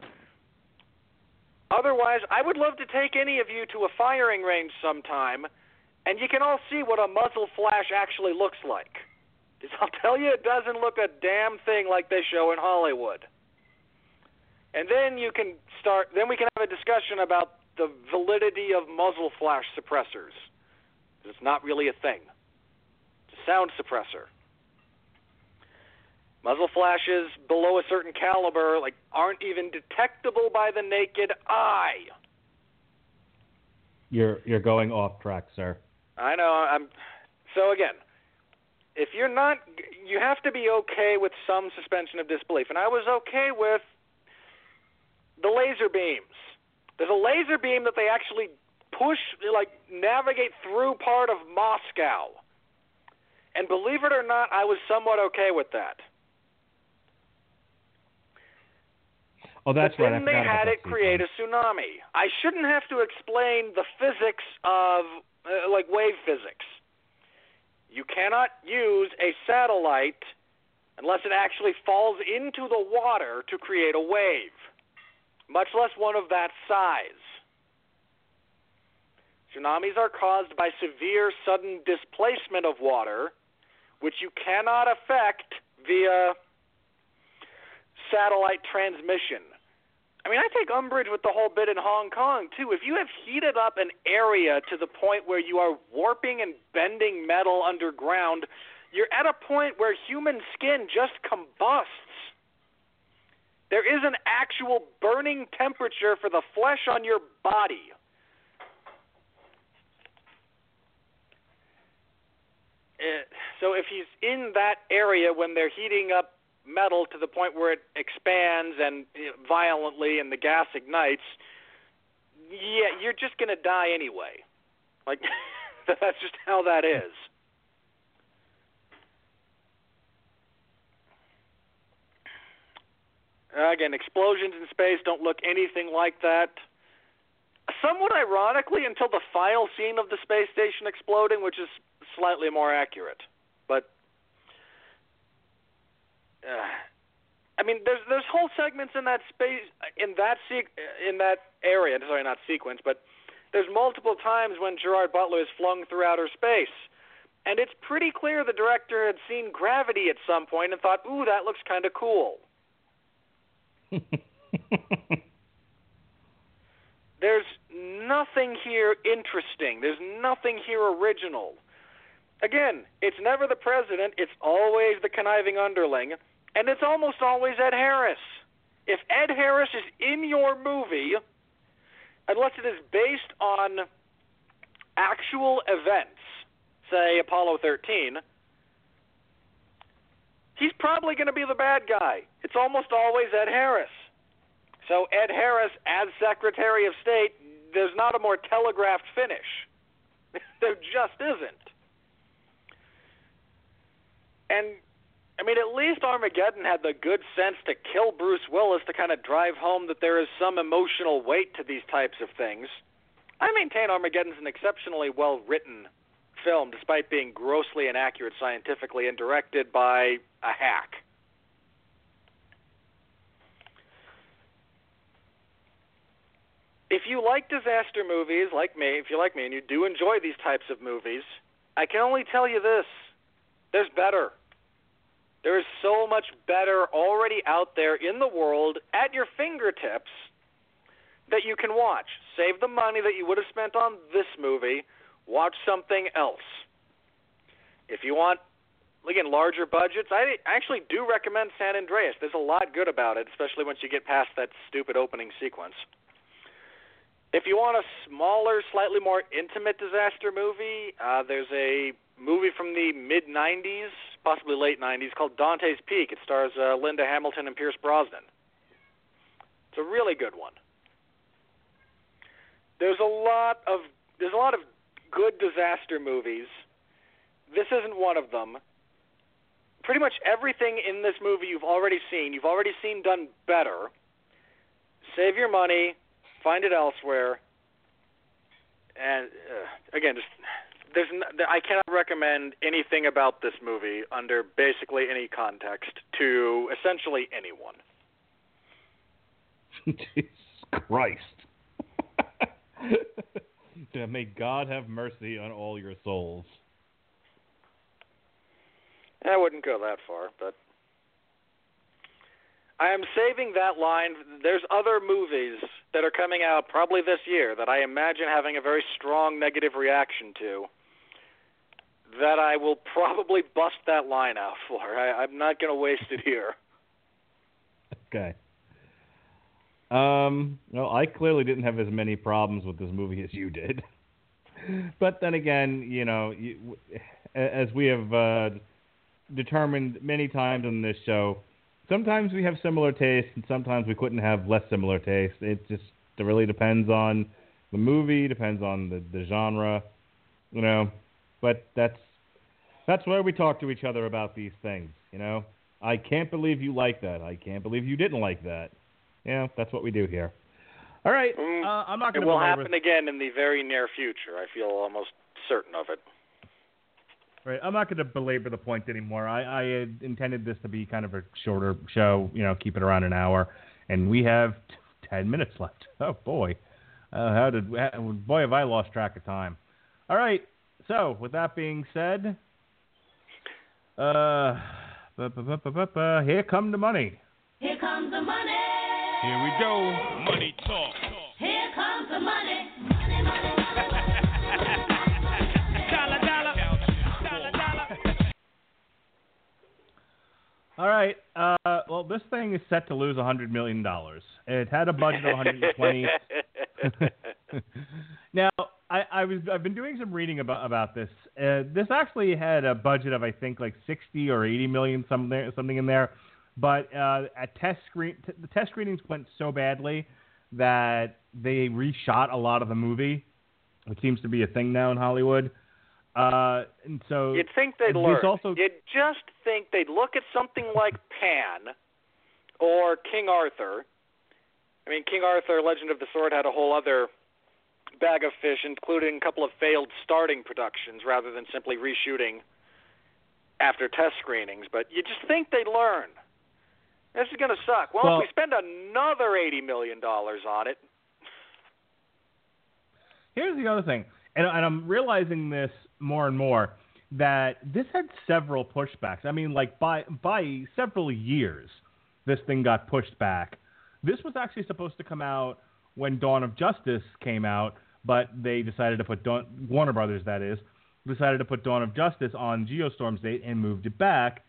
Otherwise, I would love to take any of you to a firing range sometime, and you can all see what a muzzle flash actually looks like. I'll tell you, it doesn't look a damn thing like they show in Hollywood. And then you can start. Then we can have a discussion about the validity of muzzle flash suppressors. It's not really a thing. It's a sound suppressor muzzle flashes below a certain caliber like aren't even detectable by the naked eye. You're you're going off track, sir. I know. I'm so again. If you're not, you have to be okay with some suspension of disbelief, and I was okay with the laser beams. There's a laser beam that they actually push, like navigate through part of Moscow. And believe it or not, I was somewhat okay with that. Oh, that's but right. then they had it create a tsunami. I shouldn't have to explain the physics of uh, like wave physics. You cannot use a satellite unless it actually falls into the water to create a wave, much less one of that size. Tsunamis are caused by severe sudden displacement of water, which you cannot affect via satellite transmission. I mean, I take umbrage with the whole bit in Hong Kong, too. If you have heated up an area to the point where you are warping and bending metal underground, you're at a point where human skin just combusts. There is an actual burning temperature for the flesh on your body. Eh, so if he's in that area when they're heating up metal to the point where it expands and violently and the gas ignites, yeah, you're just going to die anyway. Like that's just how that is. Again, explosions in space don't look anything like that. Somewhat ironically, until the final scene of the space station exploding, which is slightly more accurate. But uh, I mean, there's there's whole segments in that space in that se- in that area. Sorry, not sequence, but there's multiple times when Gerard Butler is flung through outer space, And it's pretty clear the director had seen Gravity at some point and thought, ooh, that looks kind of cool. There's nothing here interesting. There's nothing here original. Again, it's never the president, it's always the conniving underling, and it's almost always Ed Harris. If Ed Harris is in your movie, unless it is based on actual events, say Apollo 13, he's probably going to be the bad guy. It's almost always Ed Harris. So Ed Harris as Secretary of State, there's not a more telegraphed finish. there just isn't. And I mean, at least Armageddon had the good sense to kill Bruce Willis to kind of drive home that there is some emotional weight to these types of things. I maintain Armageddon's an exceptionally well written film, despite being grossly inaccurate scientifically and directed by a hack. If you like disaster movies, like me, if you like me, and you do enjoy these types of movies, I can only tell you this there's better. There is so much better already out there in the world at your fingertips that you can watch. Save the money that you would have spent on this movie, watch something else. If you want, again, larger budgets, I actually do recommend San Andreas. There's a lot good about it, especially once you get past that stupid opening sequence. If you want a smaller, slightly more intimate disaster movie, uh, there's a movie from the mid 90s, possibly late 90s, called Dante's Peak. It stars uh, Linda Hamilton and Pierce Brosnan. It's a really good one. There's a lot of there's a lot of good disaster movies. This isn't one of them. Pretty much everything in this movie you've already seen. You've already seen done better. Save your money, find it elsewhere. And uh, again, just there's n- I cannot recommend anything about this movie under basically any context to essentially anyone. Jesus Christ. May God have mercy on all your souls. I wouldn't go that far, but I am saving that line. There's other movies that are coming out probably this year that I imagine having a very strong negative reaction to. That I will probably bust that line out for. I, I'm not going to waste it here. Okay. Um, well, I clearly didn't have as many problems with this movie as you did. but then again, you know, you, as we have uh, determined many times on this show, sometimes we have similar tastes, and sometimes we couldn't have less similar tastes. It just really depends on the movie, depends on the, the genre, you know. But that's that's where we talk to each other about these things, you know. I can't believe you like that. I can't believe you didn't like that. Yeah, that's what we do here. All right, Mm, uh, I'm not going to It will belabor happen again in the very near future. I feel almost certain of it. Right. I'm not going to belabor the point anymore. I, I had intended this to be kind of a shorter show, you know, keep it around an hour, and we have t- ten minutes left. Oh boy, uh, how did boy have I lost track of time? All right. So with that being said, uh, bu- bu- bu- here come the money. Here comes the money. Here we go. Money talk. All right. Uh, well, this thing is set to lose a hundred million dollars. It had a budget of 120. now, I, I was I've been doing some reading about about this. Uh, this actually had a budget of I think like 60 or 80 million something something in there, but uh, at test screen t- the test screenings went so badly that they reshot a lot of the movie, which seems to be a thing now in Hollywood. Uh, and so You'd think they'd learn. also You'd just think they'd look at something like Pan or King Arthur. I mean, King Arthur, Legend of the Sword, had a whole other bag of fish, including a couple of failed starting productions rather than simply reshooting after test screenings. But you just think they'd learn. This is going to suck. Well, Well- if we spend another $80 million on it, Here's the other thing, and, and I'm realizing this more and more. that this had several pushbacks. I mean, like by by several years, this thing got pushed back. This was actually supposed to come out when Dawn of Justice came out, but they decided to put Dawn, Warner Brothers, that is, decided to put Dawn of Justice on Geostorm's date and moved it back.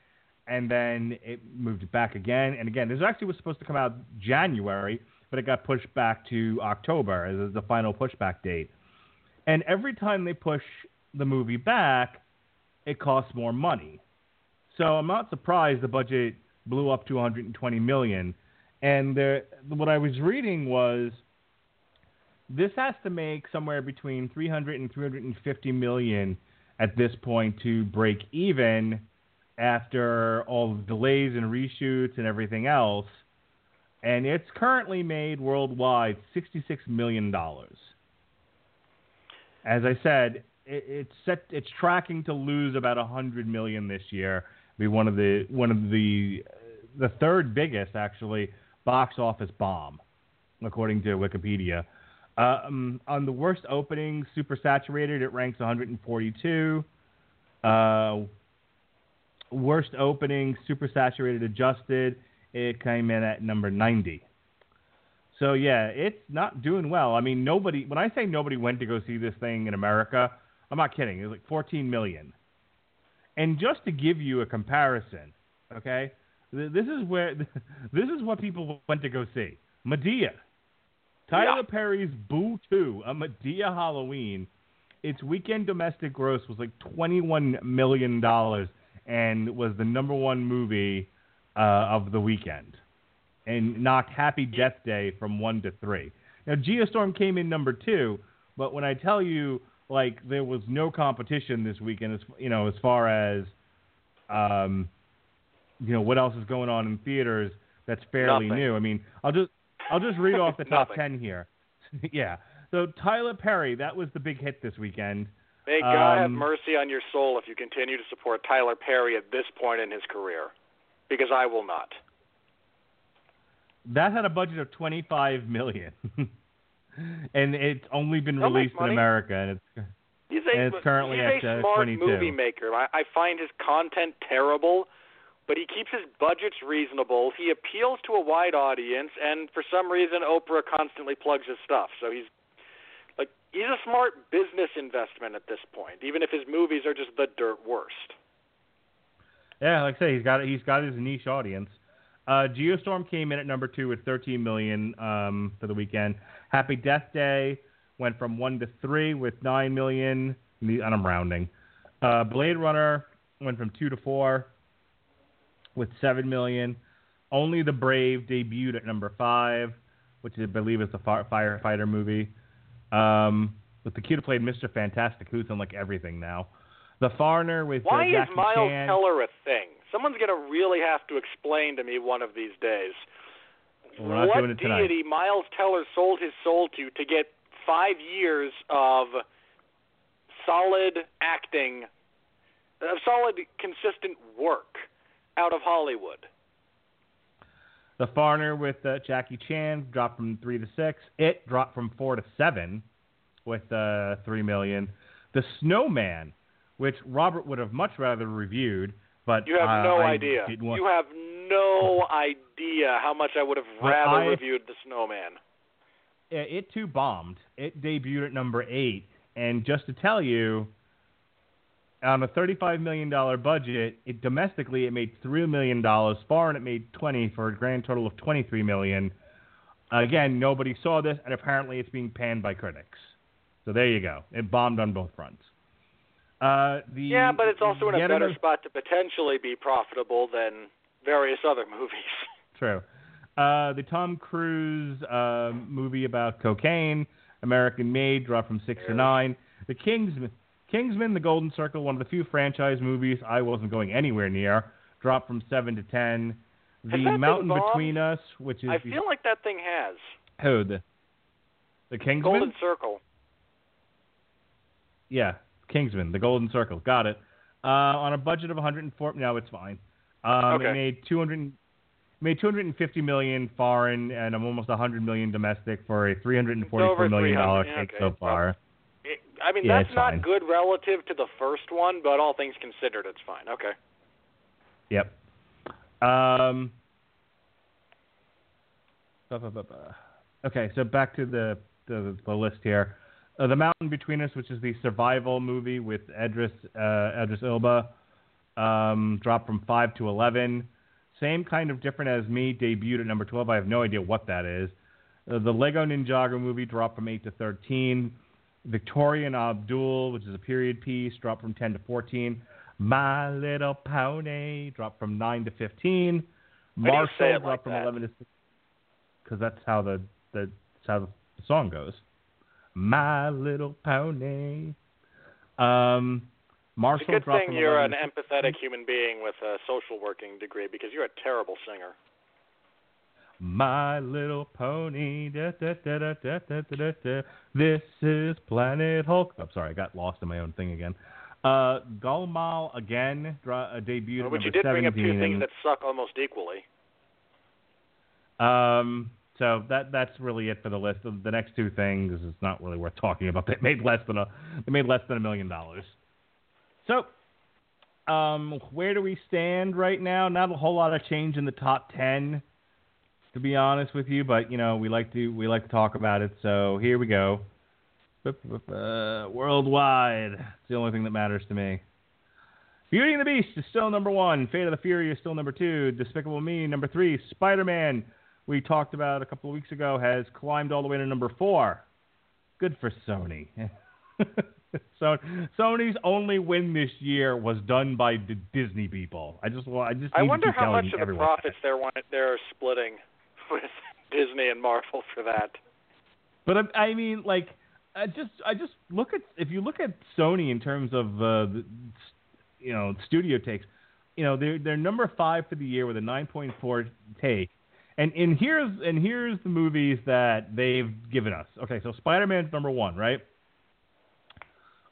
And then it moved it back again and again. This actually was supposed to come out January, but it got pushed back to October as the final pushback date. And every time they push the movie back, it costs more money. So I'm not surprised the budget blew up to 120 million. And there, what I was reading was this has to make somewhere between 300 and 350 million at this point to break even after all the delays and reshoots and everything else. And it's currently made worldwide 66 million dollars. As I said, it, it's set. It's tracking to lose about 100 million this year. Be one of the one of the the third biggest actually box office bomb, according to Wikipedia. Um, on the worst opening, super saturated, it ranks 142. Uh, worst opening, super saturated, adjusted, it came in at number 90. So yeah, it's not doing well. I mean, nobody. When I say nobody went to go see this thing in America, I'm not kidding. It was like 14 million. And just to give you a comparison, okay, this is where this is what people went to go see. Madea. Tyler Perry's Boo 2, a Madea Halloween. Its weekend domestic gross was like 21 million dollars and was the number one movie uh, of the weekend, and knocked Happy Death Day from one to three. Now Geostorm came in number two, but when I tell you like there was no competition this weekend, as you know, as far as um, you know what else is going on in theaters that's fairly Nothing. new. I mean, I'll just I'll just read off the top ten here. yeah. So Tyler Perry, that was the big hit this weekend. May God have Um, mercy on your soul if you continue to support Tyler Perry at this point in his career, because I will not. That had a budget of 25 million. and it's only been make released in. America and it's He's a, And it's currently he's at, a uh, smart 22. movie maker. I, I find his content terrible, but he keeps his budgets reasonable. He appeals to a wide audience, and for some reason, Oprah constantly plugs his stuff. So he's like he's a smart business investment at this point, even if his movies are just the dirt worst. Yeah, like I say, he's got he's got his niche audience. Uh, Geostorm came in at number two with 13 million um, for the weekend. Happy Death Day went from one to three with nine million, and I'm rounding. Uh, Blade Runner went from two to four with seven million. Only the Brave debuted at number five, which I believe is the fi- firefighter movie. Um, with the kid who played Mr. Fantastic, who's in like everything now. The Foreigner with uh, Why is Jackie Miles Chan. Teller a thing? Someone's gonna really have to explain to me one of these days. What it tonight. deity Miles Teller sold his soul to to get five years of solid acting, of solid, consistent work out of Hollywood? The Foreigner with uh, Jackie Chan dropped from three to six. It dropped from four to seven with uh, three million. The Snowman, which Robert would have much rather reviewed, but You have uh, no I idea. want- You have no idea how much I would have rather I- reviewed The Snowman. Yeah, it too bombed. It debuted at number eight, and just to tell you, on a thirty-five million dollar budget, it domestically it made three million dollars. Foreign it made twenty for a grand total of twenty-three million. Again, nobody saw this, and apparently it's being panned by critics. So there you go. It bombed on both fronts. Uh, the Yeah, but it's also in a better another- spot to potentially be profitable than various other movies. True. Uh, the Tom Cruise uh, movie about cocaine, American Made, dropped from six to nine. The Kingsman, Kingsman, The Golden Circle, one of the few franchise movies I wasn't going anywhere near, dropped from seven to ten. The Mountain? Between Us, which is I the, feel like that thing has. who the the Kingsman. Golden Circle. Yeah, Kingsman, The Golden Circle. Got it. Uh, on a budget of 104. No, it's fine. Um, Okay. It made 200, made 250 million foreign and almost 100 million domestic for a 344 It's over million dollar 300, take okay, so far. It, I mean, Yeah, that's not fine. good relative to the first one, but all things considered, it's fine. Okay. Yep. Um. Okay, so back to the the, the list here. Uh, the Mountain Between Us, which is the survival movie with Idris uh, Idris Elba, um, dropped from five to eleven. Same kind of different as me debuted at number twelve. I have no idea what that is. Uh, the Lego Ninjago movie dropped from eight to thirteen. Victoria and Abdul, which is a period piece, dropped from ten to fourteen. My Little Pony dropped from nine to fifteen. Marshall it like dropped from that? eleven to. Because that's how the, the that's how the song goes. My Little Pony. Um, Marshall it's a good thing you're an empathetic human being with a social working degree because you're a terrible singer. My Little Pony. Da, da, da, this is Planet Hulk. I'm sorry, I got lost in my own thing again. Uh, again dra- uh, debuted. Well, but you did 17. bring up two things that suck almost equally. Um, so that that's really it for the list. The, next two things is not really worth talking about. They made less than a they made less than a million dollars. So, um, where do we stand right now? Not a whole lot of change in the top ten, to be honest with you. But you know, we like to we like to talk about it. So here we go. Uh, worldwide, it's the only thing that matters to me. Beauty and the Beast is still number one. Fate of the Fury is still number two. Despicable Me number three. Spider Man, we talked about a couple of weeks ago, has climbed all the way to number four. Good for Sony. so Sony's only win this year was done by the Disney people. I just I just I wonder how much of the profits they're want- they're splitting with Disney and Marvel for that. But I, I mean, like, I just I just look at if you look at Sony in terms of uh, the, you know studio takes, you know they're they're number five for the year with a 9.4 take, and and here's and here's the movies that they've given us. Okay, so Spider-Man's number one, right?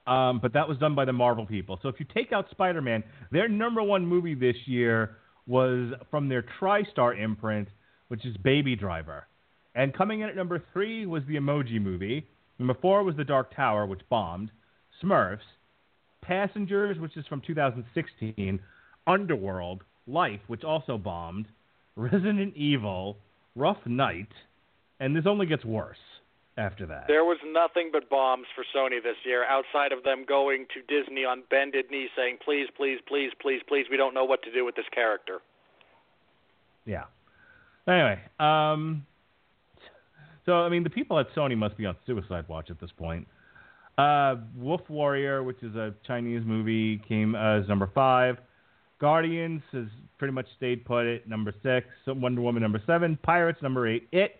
Um, but that was done by the Marvel people. So if you take out Spider-Man, their number one movie this year was from their TriStar imprint, which is Baby Driver. And coming in at number three was the Emoji Movie. Number four was The Dark Tower, which bombed. Smurfs. Passengers, which is from 2016. Underworld. Life, which also bombed. Resident Evil. Rough Night. And this only gets worse after that. There was nothing but bombs for Sony this year, outside of them going to Disney on bended knee saying, "Please, please, please, please, please, we don't know what to do with this character." Yeah. Anyway, um, so I mean, the people at Sony must be on suicide watch at this point. Uh, Wolf Warrior, which is a Chinese movie, came uh, as number five. Guardians has pretty much stayed put at number six. Wonder Woman number seven. Pirates number eight. It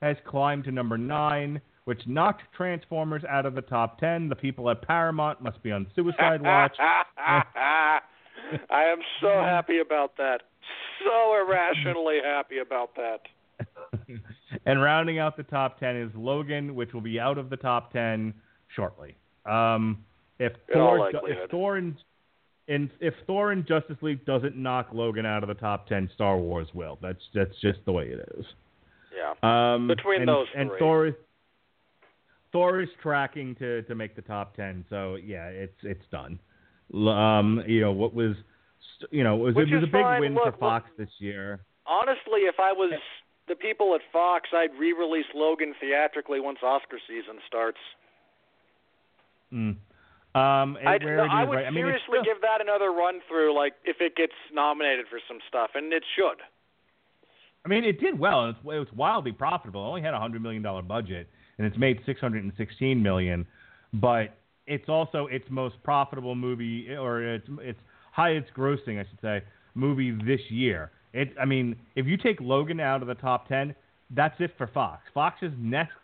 has climbed to number nine, which knocked Transformers out of the top ten. The people at Paramount must be on suicide watch. I am so happy about that. So irrationally happy about that. and rounding out the top 10 is Logan, which will be out of the top 10 shortly. Um, if Thor, if Thor and and if Thor and Justice League doesn't knock Logan out of the top 10, Star Wars will. That's that's just the way it is. Yeah. Um, Between and, those and three. Thor is Thor is tracking to, to make the top 10, so yeah, it's it's done. Um, you know what was, you know, it was, Which it was a big fine. win Look, for look- Fox this year. Honestly, if I was the people at Fox, I'd re-release Logan theatrically once Oscar season starts. Mm. Um, where no, I would right- I mean, seriously give that another run through, like if it gets nominated for some stuff, and it should. I mean, it did well. and It's, it was wildly profitable. It only had a hundred million dollar budget, and it's made six hundred and sixteen million. But it's also its most profitable movie, or its its highest grossing, I should say, movie this year. It. I mean, if you take Logan out of the top ten, that's it for Fox. Fox's next.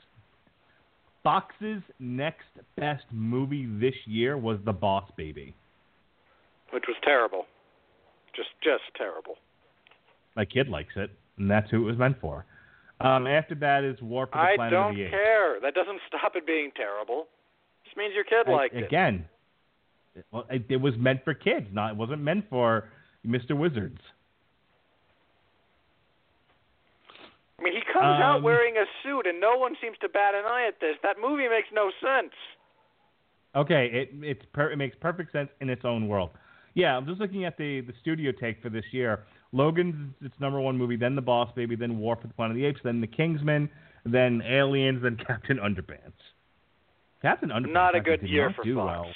Fox's next best movie this year was The Boss Baby. which was terrible. Just just terrible. My kid likes it, and that's who it was meant for. Um, after that is War for the I Planet don't of the Apes. I don't care. That doesn't stop it being terrible. Just means your kid I- liked it. again, well, it, it was meant for kids. Not it wasn't meant for Mr. Wizards. I mean, he comes out Um, wearing a suit, and no one seems to bat an eye at this. That movie makes no sense. Okay, it it's per, it makes perfect sense in its own world. Yeah, I'm just looking at the the studio take for this year. Logan's its number one movie, then The Boss Baby, then War for the Planet of the Apes, then The Kingsman, then Aliens, then Captain Underpants. Captain Underpants Not a good year for do Fox.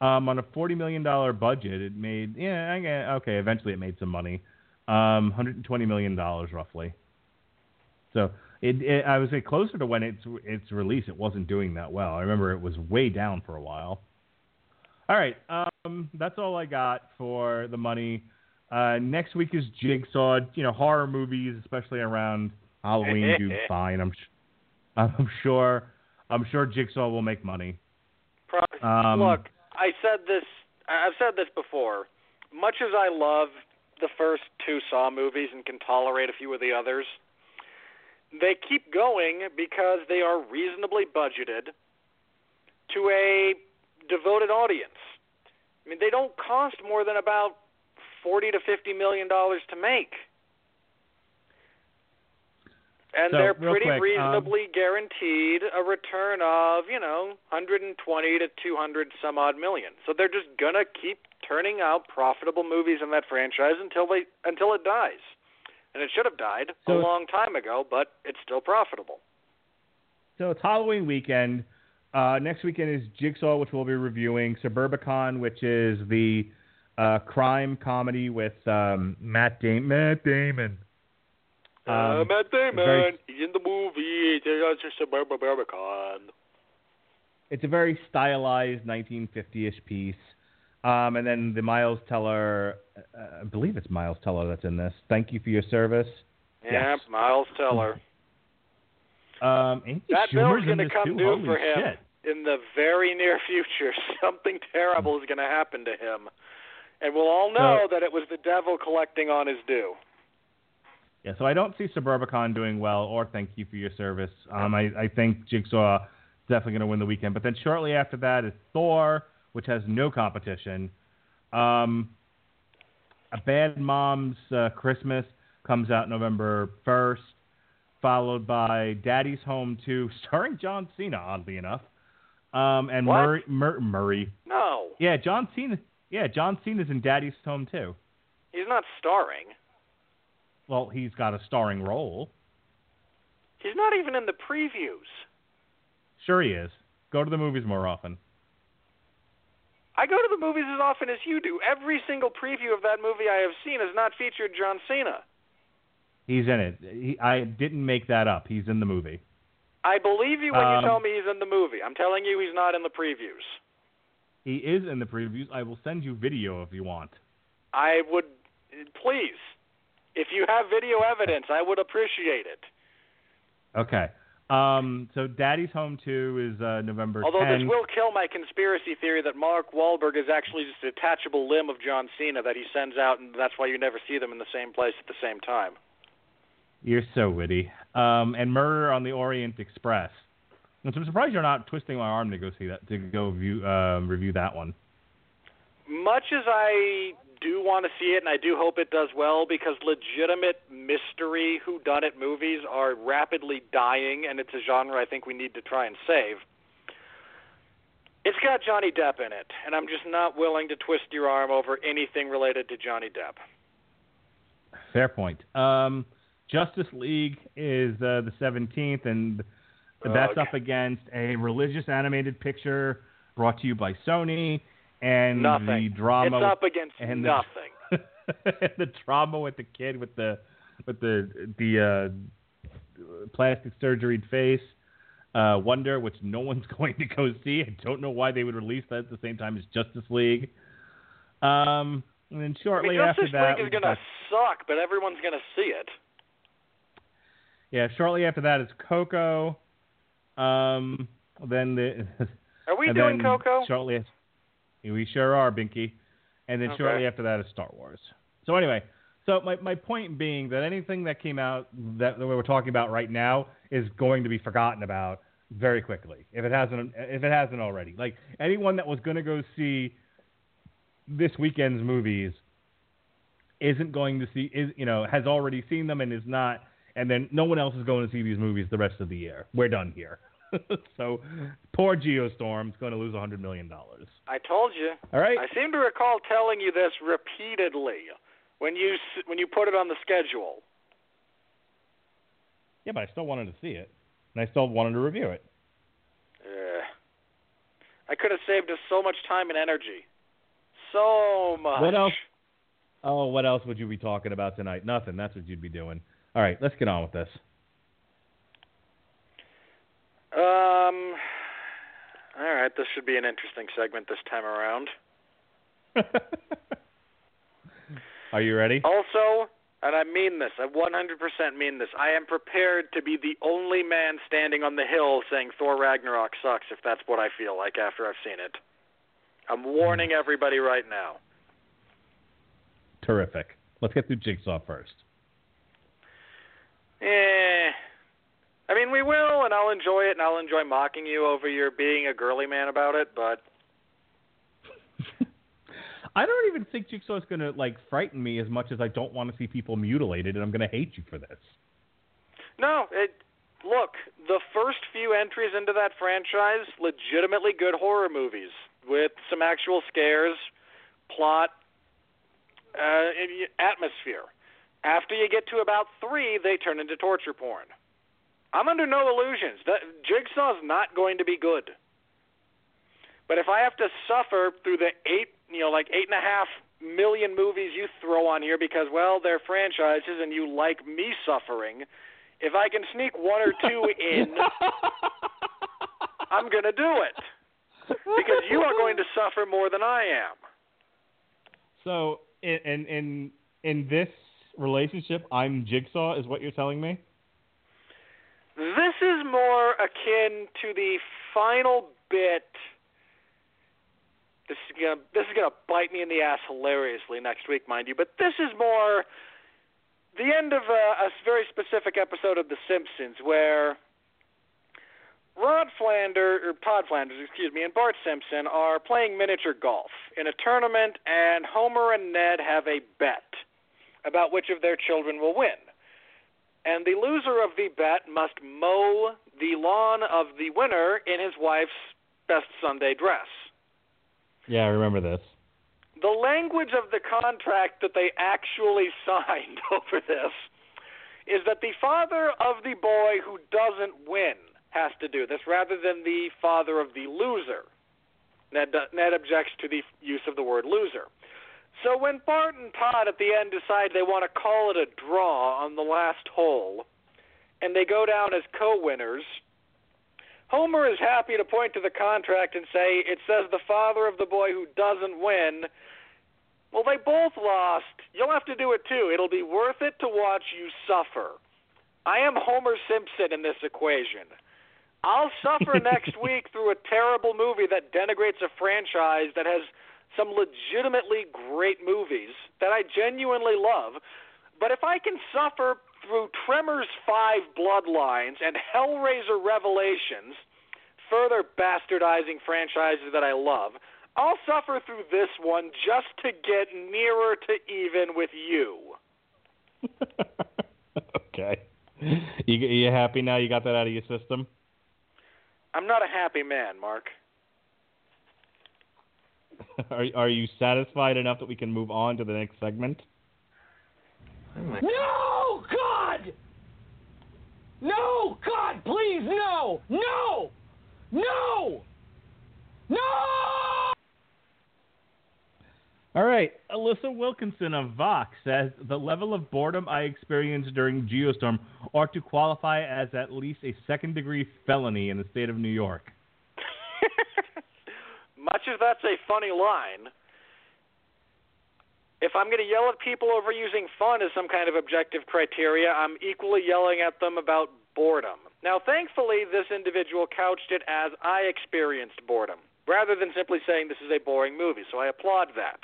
well. Um, on a forty million dollar budget, it made yeah okay. Eventually, it made some money. Um, 120 million dollars roughly. So it, it I would say closer to when it's its release, it wasn't doing that well. I remember it was way down for a while. All right, um, that's all I got for the money. Uh, next week is Jigsaw. You know, horror movies, especially around Halloween, do fine. I'm, sh- I'm sure. I'm sure Jigsaw will make money. Um, Look, I said this. I've said this before. Much as I love the first two Saw movies and can tolerate a few of the others, they keep going because they are reasonably budgeted to a devoted audience. I mean, they don't cost more than about forty to fifty million dollars to make. And So, they're pretty quick, um, reasonably guaranteed a return of, you know, 120 to 200 some odd million. So they're just going to keep turning out profitable movies in that franchise until they until it dies. And it should have died So a long time ago, but it's still profitable. So it's Halloween weekend. Uh, next weekend is Jigsaw, which we'll be reviewing. Suburbicon, which is the uh, crime comedy with um, Matt, Dam- Matt Damon. Uh, Um, Matt Damon, very- in the movie. It's just a Suburbicon. It's a very stylized 1950ish piece. Um, and then the Miles Teller, uh, I believe it's Miles Teller that's in this. Thank you for your service. Yeah, Yes. Miles Teller. Um, That bill's in going to come due for him shit. in the very near future. Something terrible is going to happen to him. And we'll all know that it was the devil collecting on his due. Yeah, so I don't see Suburbicon doing well, or thank you for your service. Um, I, I think Jigsaw is definitely going to win the weekend. But then shortly after that is Thor, which has no competition. Um, a Bad Mom's uh, Christmas comes out November 1st, followed by Daddy's Home 2, starring John Cena, oddly enough. Um, and What? Murray, Mur- Murray. No, Yeah, John Cena. Yeah, John Cena's in Daddy's Home 2. he's not starring. Well, he's got a starring role. He's not even in the previews. Sure he is. Go to the movies more often. I go to the movies as often as you do. Every single preview of that movie I have seen has not featured John Cena. He's in it. He, I didn't make that up. He's in the movie. I believe you when Um, you tell me he's in the movie. I'm telling you he's not in the previews. He is in the previews. I will send you video if you want. I would, please, if you have video evidence, I would appreciate it. Okay. Um, so Daddy's Home 2 is uh, November Although 10th. this will kill my conspiracy theory that Mark Wahlberg is actually just a detachable limb of John Cena that he sends out, and that's why you never see them in the same place at the same time. You're so witty. Um, and Murder on the Orient Express. I'm surprised you're not twisting my arm to go see that to go view um, review that one. Much as I do want to see it, and I do hope it does well, because legitimate mystery whodunit movies are rapidly dying, and it's a genre I think we need to try and save. It's got Johnny Depp in it, and I'm just not willing to twist your arm over anything related to Johnny Depp. Fair point. Um, Justice League is uh, the 17th, and that's Ugh. up against a religious animated picture brought to you by Sony and Nothing. the drama. it's up against and the- nothing. the drama with the kid with the with the the uh, plastic surgery face. Uh, Wonder, which no one's going to go see. I don't know why they would release that at the same time as Justice League. Um, and then I shortly mean, after Justice that, League is going to suck, but everyone's going to see it. Yeah, shortly after that is Coco. Um, then the Are we doing Coco? Shortly, we sure are, Binky. And then Okay. shortly after that is Star Wars. So anyway, so my my point being that anything that came out that, that we're talking about right now is going to be forgotten about very quickly if it hasn't if it hasn't already. Like anyone that was going to go see this weekend's movies isn't going to see is you know has already seen them and is not and then no one else is going to see these movies the rest of the year. We're done here. so poor Geostorm's going to lose a hundred million dollars. I told you. All right. I seem to recall telling you this repeatedly when you when you put it on the schedule. Yeah, but I still wanted to see it, and I still wanted to review it. Ugh. I could have saved us so much time and energy. So much. What else? Oh, what else would you be talking about tonight? Nothing. That's what you'd be doing. All right, let's get on with this. Um. All right, this should be an interesting segment this time around. Are you ready? Also, and I mean this, I 100% mean this. I am prepared to be the only man standing on the hill saying Thor Ragnarok sucks if that's what I feel like after I've seen it. I'm warning everybody right now. Terrific. Let's get through Jigsaw first. Eh. I mean, we will, and I'll enjoy it, and I'll enjoy mocking you over your being a girly man about it, but I don't even think Jigsaw is going to like frighten me as much as I don't want to see people mutilated, and I'm going to hate you for this. no, it. Look, the first few entries into that franchise, legitimately good horror movies with some actual scares, plot, uh, atmosphere. After you get to about three, they turn into torture porn. I'm under no illusions. That Jigsaw's not going to be good. But if I have to suffer through the eight, you know, like eight and a half million movies you throw on here because, well, they're franchises and you like me suffering, if I can sneak one or two in, I'm going to do it. Because you are going to suffer more than I am. So, in in in, in this relationship, I'm Jigsaw, is what you're telling me? This is more akin to the final bit. This is gonna this is gonna bite me in the ass hilariously next week, mind you. But this is more the end of a, a very specific episode of The Simpsons where Rod Flanders or er, Todd Flanders, excuse me, and Bart Simpson are playing miniature golf in a tournament, and Homer and Ned have a bet about which of their children will win and the loser of the bet must mow the lawn of the winner in his wife's best Sunday dress. Yeah, I remember this. The language of the contract that they actually signed over this is that the father of the boy who doesn't win has to do this rather than the father of the loser. Ned, Ned objects to the use of the word loser. So when Bart and Todd at the end decide they want to call it a draw on the last hole, and they go down as co-winners, Homer is happy to point to the contract and say it says the father of the boy who doesn't win. Well, they both lost. You'll have to do it too. It'll be worth it to watch you suffer. I am Homer Simpson in this equation. I'll suffer next week through a terrible movie that denigrates a franchise that has some legitimately great movies that I genuinely love. But if I can suffer through Tremors 5 Bloodlines and Hellraiser Revelations, further bastardizing franchises that I love, I'll suffer through this one just to get nearer to even with you. okay. You you happy now? You got that out of your system? I'm not a happy man, Mark. Are are you satisfied enough that we can move on to the next segment? No, God! No, God, please, no! No! No! No! All right. Alissa Wilkinson of Vox says the level of boredom I experienced during Geostorm ought to qualify as at least a second degree felony in the state of New York. Much as that's a funny line, if I'm going to yell at people over using fun as some kind of objective criteria, I'm equally yelling at them about boredom. Now, thankfully, this individual couched it as I experienced boredom, rather than simply saying this is a boring movie, so I applaud that.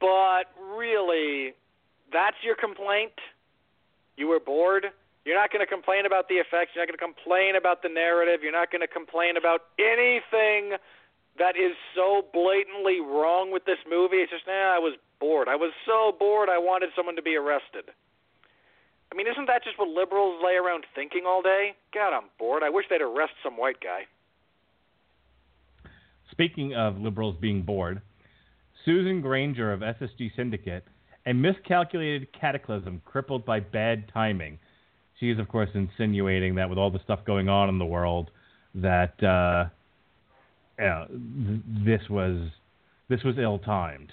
But really, that's your complaint? You were bored? You're not going to complain about the effects. You're not going to complain about the narrative. You're not going to complain about anything that is so blatantly wrong with this movie. It's just, nah, I was bored. I was so bored I wanted someone to be arrested. I mean, isn't that just what liberals lay around thinking all day? God, I'm bored. I wish they'd arrest some white guy. Speaking of liberals being bored, Susan Granger of SSG Syndicate, a miscalculated cataclysm crippled by bad timing. She is, of course, insinuating that with all the stuff going on in the world, that uh, you th- this was this was ill-timed.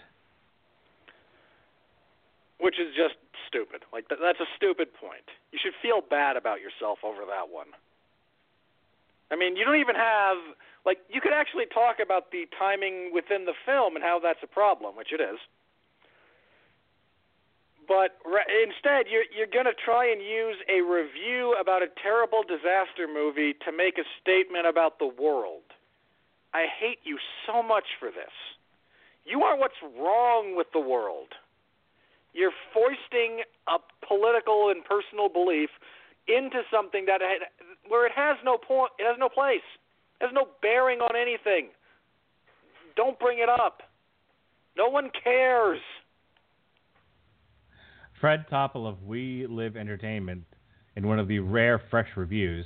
which is just stupid. Like th- that's a stupid point. You should feel bad about yourself over that one. I mean, you don't even have like you could actually talk about the timing within the film and how that's a problem, which it is. But re- instead, you're you're going to try and use a review about a terrible disaster movie to make a statement about the world. I hate you so much for this. You are what's wrong with the world you're foisting a political and personal belief into something that had, where it has no point, it has no place, it has no bearing on anything. Don't bring it up. No one cares. Fred Topel of We Live Entertainment, in one of the rare fresh reviews,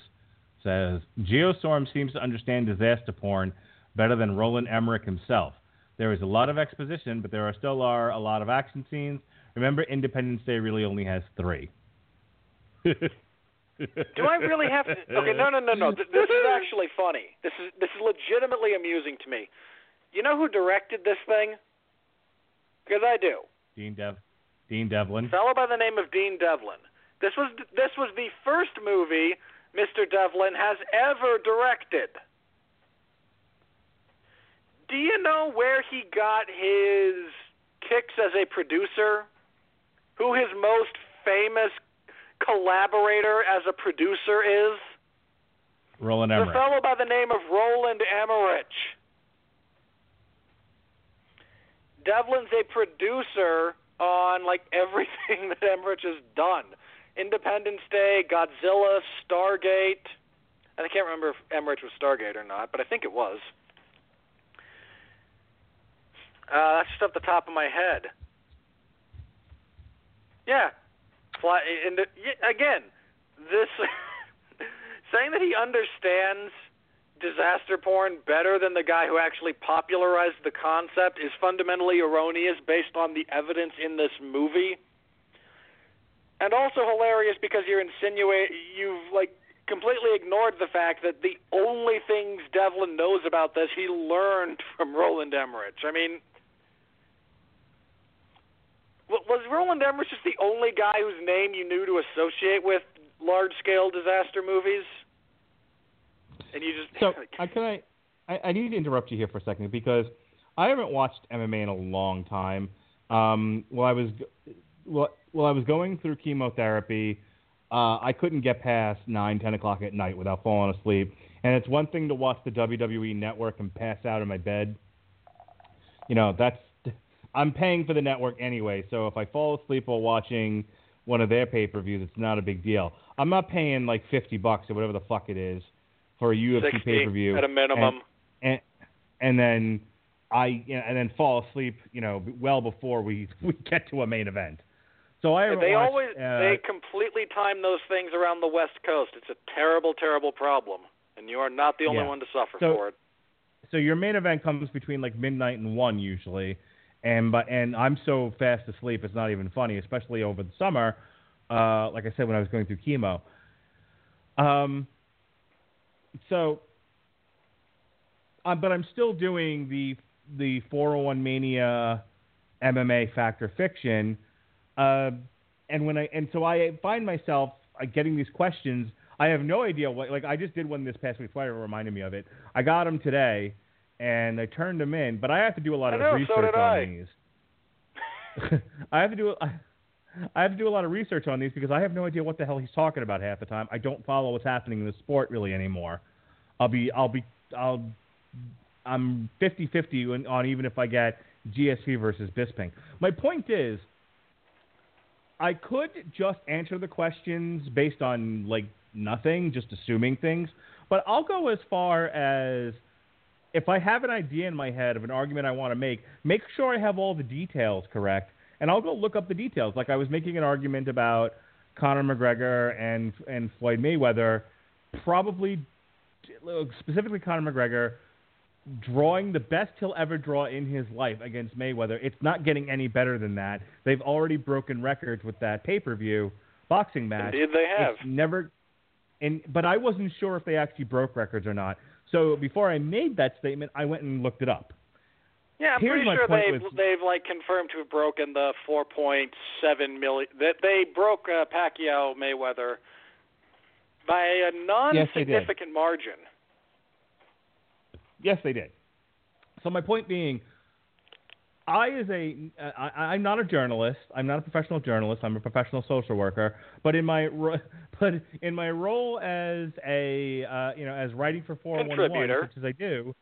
says Geostorm seems to understand disaster porn better than Roland Emmerich himself. There is a lot of exposition, but there are still are a lot of action scenes. Remember, Independence Day really only has three. Do I really have to? Okay, no, no, no, no. Th- This is actually funny. This is this is legitimately amusing to me. You know who directed this thing? Because I do. Dean Dev, Dean Devlin. A fellow by the name of Dean Devlin. This was this was the first movie Mr. Devlin has ever directed. Do you know where he got his kicks as a producer? Who his most famous collaborator as a producer is? Roland Emmerich. fellow by the name of Roland Emmerich. Devlin's a producer on like everything that Emmerich has done. Independence Day, Godzilla, Stargate. And I can't remember if Emmerich was Stargate or not, but I think it was. Uh, that's just off the top of my head. Yeah, fly. And the, again, this saying that he understands disaster porn better than the guy who actually popularized the concept is fundamentally erroneous based on the evidence in this movie. And also hilarious because you're insinuate you've like completely ignored the fact that the only things Devlin knows about this he learned from Roland Emmerich. I mean, was Roland Emmerich just the only guy whose name you knew to associate with large-scale disaster movies? And you just So, uh, can I, I? I need to interrupt you here for a second because I haven't watched MMA in a long time. Um, while I was, well, while I was going through chemotherapy, uh, I couldn't get past nine, ten o'clock at night without falling asleep. And it's one thing to watch the WWE Network and pass out in my bed. You know, that's I'm paying for the network anyway. So if I fall asleep while watching one of their pay-per-views, it's not a big deal. I'm not paying like fifty bucks or whatever the fuck it is for a UFC 60 pay-per-view at a minimum. and and then I you know, and then fall asleep, you know, well before we we get to a main event. So I they watched, always uh, they completely time those things around the West Coast. It's a terrible, terrible problem, and you are not the only Yeah. one to suffer So- for it. so your main event comes between like midnight and one usually, and but and I'm so fast asleep it's not even funny, especially over the summer. Uh, like I said, when I was going through chemo. Um. So. Uh, but I'm still doing the the 401 Mania MMA Fact or Fiction, uh, and when I and so I find myself uh, getting these questions. I have no idea what. Like I just did one this past week. Twitter reminded me of it. I got them today, and I turned them in. But I have to do a lot I of know, so research did on I. these. I have to do. I, I have to do a lot of research on these because I have no idea what the hell he's talking about half the time. I don't follow what's happening in the sport really anymore. I'll be. I'll be. I'll. I'm 50-50 on- on even if I get GSP versus Bisping. My point is, I could just answer the questions based on like nothing, just assuming things. But I'll go as far as if I have an idea in my head of an argument I want to make, make sure I have all the details correct, and I'll go look up the details. Like I was making an argument about Conor McGregor and and Floyd Mayweather, probably specifically Conor McGregor drawing the best he'll ever draw in his life against Mayweather. It's not getting any better than that. They've already broken records with that pay-per-view boxing match. Indeed, they have. It's never and but I wasn't sure if they actually broke records or not. So before I made that statement, I went and looked it up. Yeah, I'm Here's pretty sure they've with- they've like confirmed to have broken the 4.7 million. That they broke uh, Pacquiao Mayweather by a Yes, they did. non-significant margin. Yes, they did. So my point being, I as a I, I'm not a journalist. I'm not a professional journalist. I'm a professional social worker. But in my but in my role as a uh, you know as writing for 411, Contributor. such as I do,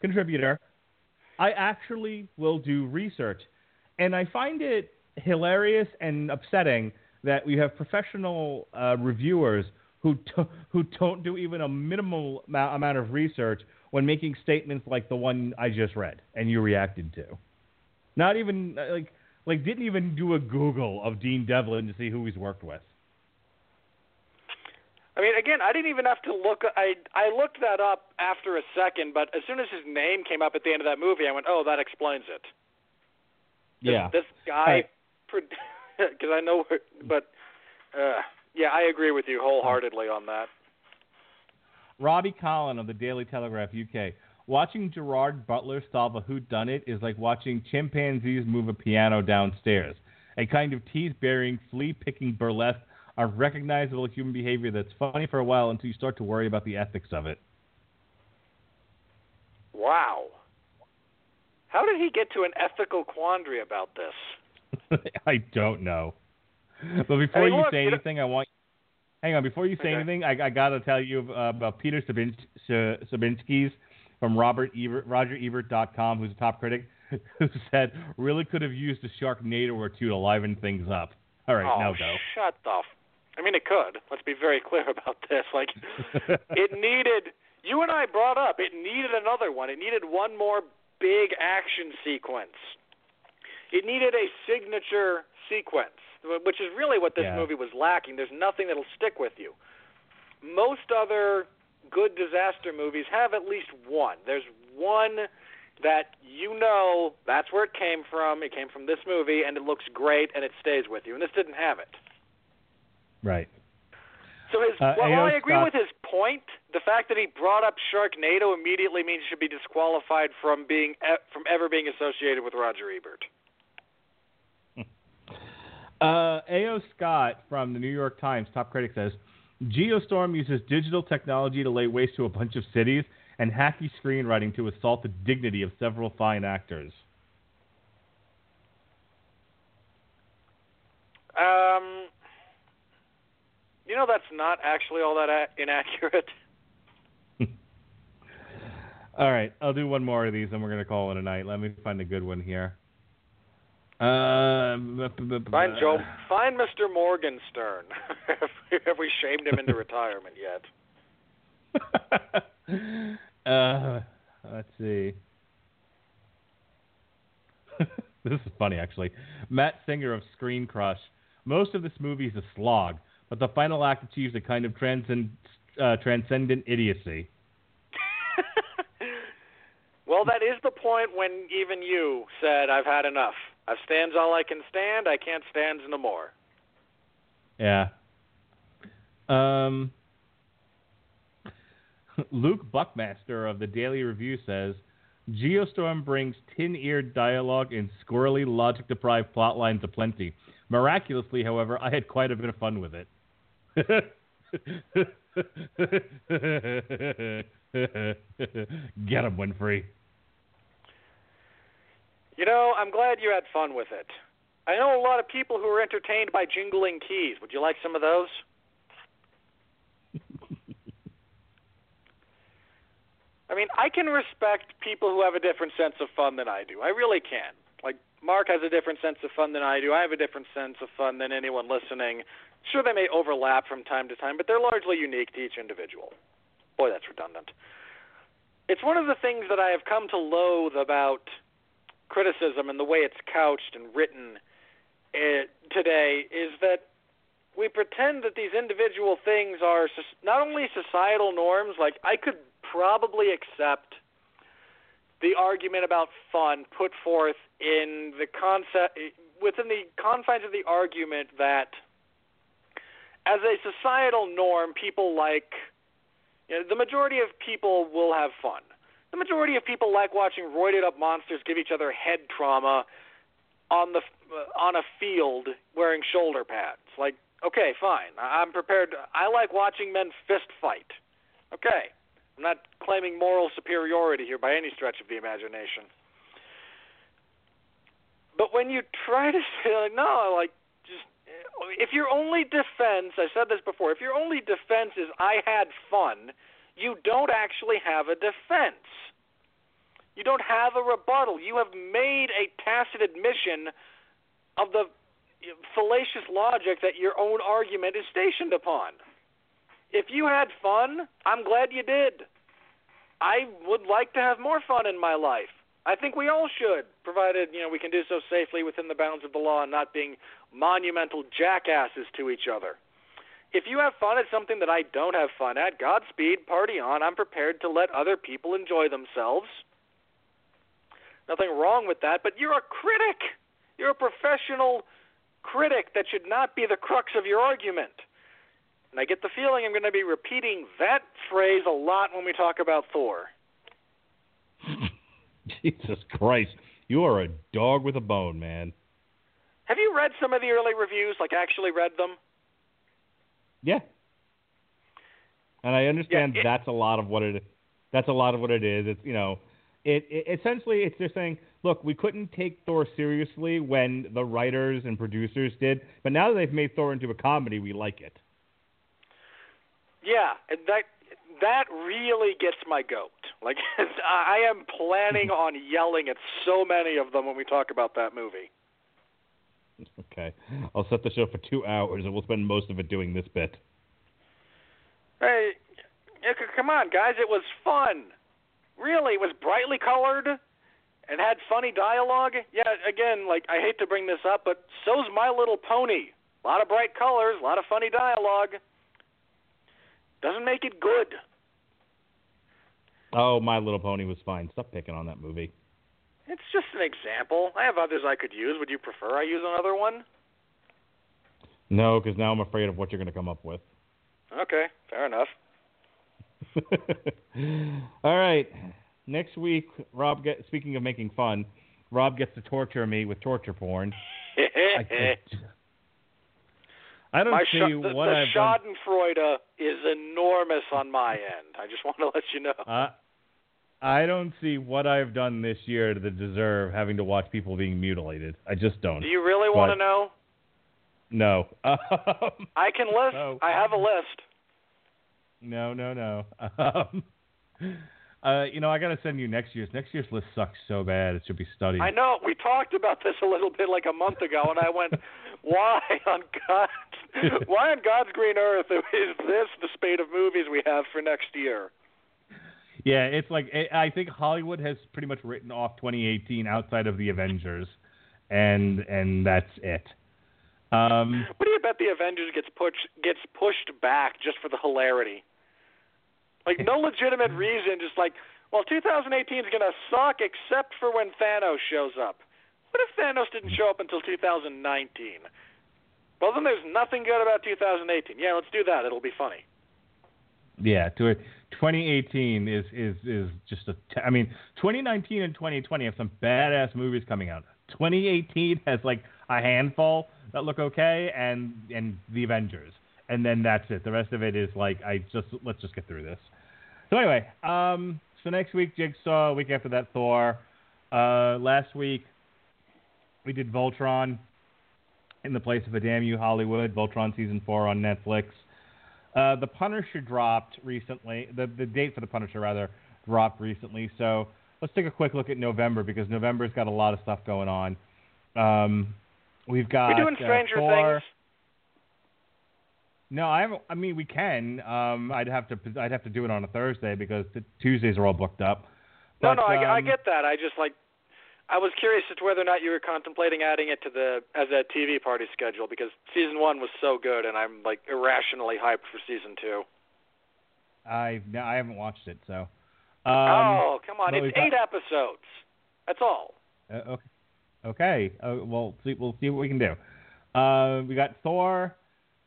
contributor, I actually will do research, and I find it hilarious and upsetting that we have professional uh, reviewers who who don't do even a minimal amount of research when making statements like the one I just read and you reacted to. Not even uh, like like didn't even do a Google of Dean Devlin to see who he's worked with. I mean, again, I didn't even have to look. I I looked that up after a second, but as soon as his name came up at the end of that movie, I went, "Oh, that explains it." This, Yeah. this guy, Right. because I know, but uh, yeah, I agree with you wholeheartedly on that. Robbie Collin of the Daily Telegraph UK. Watching Gerard Butler solve a whodunit is like watching chimpanzees move a piano downstairs. A kind of teeth-bearing, flea-picking burlesque of recognizable human behavior that's funny for a while until you start to worry about the ethics of it. Wow. How did he get to an ethical quandary about this? I don't know. But before mean, you look, say you know- anything, I want. Hang on, before you say Okay. anything, I, I got to tell you uh, about Peter Sobczynski's from Robert Ebert, RogerEbert.com, who's a top critic, who said really could have used a Sharknado or two to liven things up. All right, oh, now go. shut the. I mean, it could. Let's be very clear about this. Like, it needed. You and I brought up it needed another one. It needed one more big action sequence. It needed a signature sequence, which is really what this Yeah. movie was lacking. There's nothing that'll stick with you. Most other good disaster movies have at least one. There's one that you know that's where it came from. It came from this movie, and it looks great, and it stays with you. And this didn't have it. Right. So his Uh, well. I agree Scott- with his point. The fact that he brought up Sharknado immediately means he should be disqualified from being from ever being associated with Roger Ebert. Uh, A.O. Scott from the New York Times, top critic, says Geostorm uses digital technology to lay waste to a bunch of cities and hacky screenwriting to assault the dignity of several fine actors. Um, you know that's not actually all that a- inaccurate. All right, I'll do one more of these, and we're gonna call it a night. Let me find a good one here. Um, Find Joe. Find Mr. Morgenstern. Have we shamed him into retirement yet? uh, let's see. this is funny, actually. Matt Singer of Screen Crush. Most of this movie is a slog, but the final act achieves a kind of transcend, uh, transcendent idiocy. well, that is the point when even you said, "I've had enough. I've stands all I can stand. I can't stands no more." Yeah. Um, Luke Buckmaster of the Daily Review says Geostorm brings tin-eared dialogue and squirrely, logic-deprived plot lines aplenty. Miraculously, however, I had quite a bit of fun with it. Get him, Winfree. You know, I'm glad you had fun with it. I know a lot of people who are entertained by jingling keys. Would you like some of those? I mean, I can respect people who have a different sense of fun than I do. I really can. Like, Mark has a different sense of fun than I do. I have a different sense of fun than anyone listening. Sure, they may overlap from time to time, but they're largely unique to each individual. Boy, that's redundant. It's one of the things that I have come to loathe about criticism and the way it's couched and written uh, today is that we pretend that these individual things are not only societal norms. Like I could probably accept the argument about fun put forth in the concept within the confines of the argument that as a societal norm people like you know, the majority of people will have fun. The majority of people like watching roided up monsters give each other head trauma on the uh, on a field wearing shoulder pads. Like, okay, fine. I'm prepared. I like watching men fist fight. Okay. I'm not claiming moral superiority here by any stretch of the imagination. But when you try to say like, no, like if your only defense, I said this before, if your only defense is I had fun, you don't actually have a defense. You don't have a rebuttal. You have made a tacit admission of the fallacious logic that your own argument is stationed upon. If you had fun, I'm glad you did. I would like to have more fun in my life. I think we all should, provided you know we can do so safely within the bounds of the law and not being monumental jackasses to each other. If you have fun at something that I don't have fun at, Godspeed, party on. I'm prepared to let other people enjoy themselves. Nothing wrong with that, but you're a critic. You're a professional critic. That should not be the crux of your argument. And I get the feeling I'm going to be repeating that phrase a lot when we talk about Thor. Jesus Christ, you are a dog with a bone, man. Have you read some of the early reviews? Like actually read them? Yeah. And I understand Yeah, it- that's a lot of what it that's a lot of what it is. It's you know, it, it essentially it's just saying, look, we couldn't take Thor seriously when the writers and producers did, but now that they've made Thor into a comedy, we like it. Yeah, and that that really gets my goat. Like I am planning on yelling at so many of them when we talk about that movie. Okay. I'll set the show for two hours and we'll spend most of it doing this bit. Hey, come on, guys! It was fun. Really, it was brightly colored and had funny dialogue. Yeah, again, like I hate to bring this up, but so's My Little Pony. A lot of bright colors, a lot of funny dialogue. Doesn't make it good. Oh, My Little Pony was fine. Stop picking on that movie. It's just an example. I have others I could use. Would you prefer I use another one? No, because now I'm afraid of what you're going to come up with. Okay, fair enough. All right. Next week, Rob. Get, speaking of making fun, Rob gets to torture me with torture porn. I, I, I don't my see sh- the, what the I've done. Schadenfreude is enormous on my end. I just want to let you know. Uh, I don't see what I've done this year to deserve having to watch people being mutilated. I just don't. Do you really want to know? No. Um, I can list. No. I have a list. no, no, no. Um, uh, you know, I got to send you next year's. Next year's list sucks so bad it should be studied. I know we talked about this a little bit like a month ago, and I went, "Why on God's why on God's green earth is this the spate of movies we have for next year?" Yeah, it's like I I think Hollywood has pretty much written off 2018 outside of the Avengers, and and that's it. Um, What do you bet the Avengers gets pushed gets pushed back just for the hilarity? Like no legitimate reason, just like, well, 2018 is gonna suck except for when Thanos shows up. What if Thanos didn't show up until 2019? Well, then there's nothing good about 2018. Yeah, let's do that. It'll be funny. yeah, to 2018 is is is just a. T- I mean, 2019 and 2020 have some badass movies coming out. 2018 has like a handful that look okay, and and the Avengers, and then that's it. The rest of it is like I just let's just get through this. So anyway, um, so next week Jigsaw, week after that Thor. Uh, last week we did Voltron in the place of a damn you Hollywood. Voltron season four on Netflix. Uh, the Punisher dropped recently. The the date for the Punisher rather dropped recently. So let's take a quick look at November because November's got a lot of stuff going on. Um, we've got We're doing uh, Stranger Thor. Things. No, I haven't. I mean, we can. Um, I'd have to. I'd have to do it on a Thursday because the Tuesdays are all booked up. No, But, no, I, I um, get that. I just like, I was curious as to whether or not you were contemplating adding it to the as a TV party schedule because season one was so good, and I'm like irrationally hyped for season two. I've no, I haven't watched it, so. Um, oh, come on! It's we've got- eight episodes. That's all. Uh, okay. Okay. Uh, well, see, we'll see what we can do. Uh, we got Thor.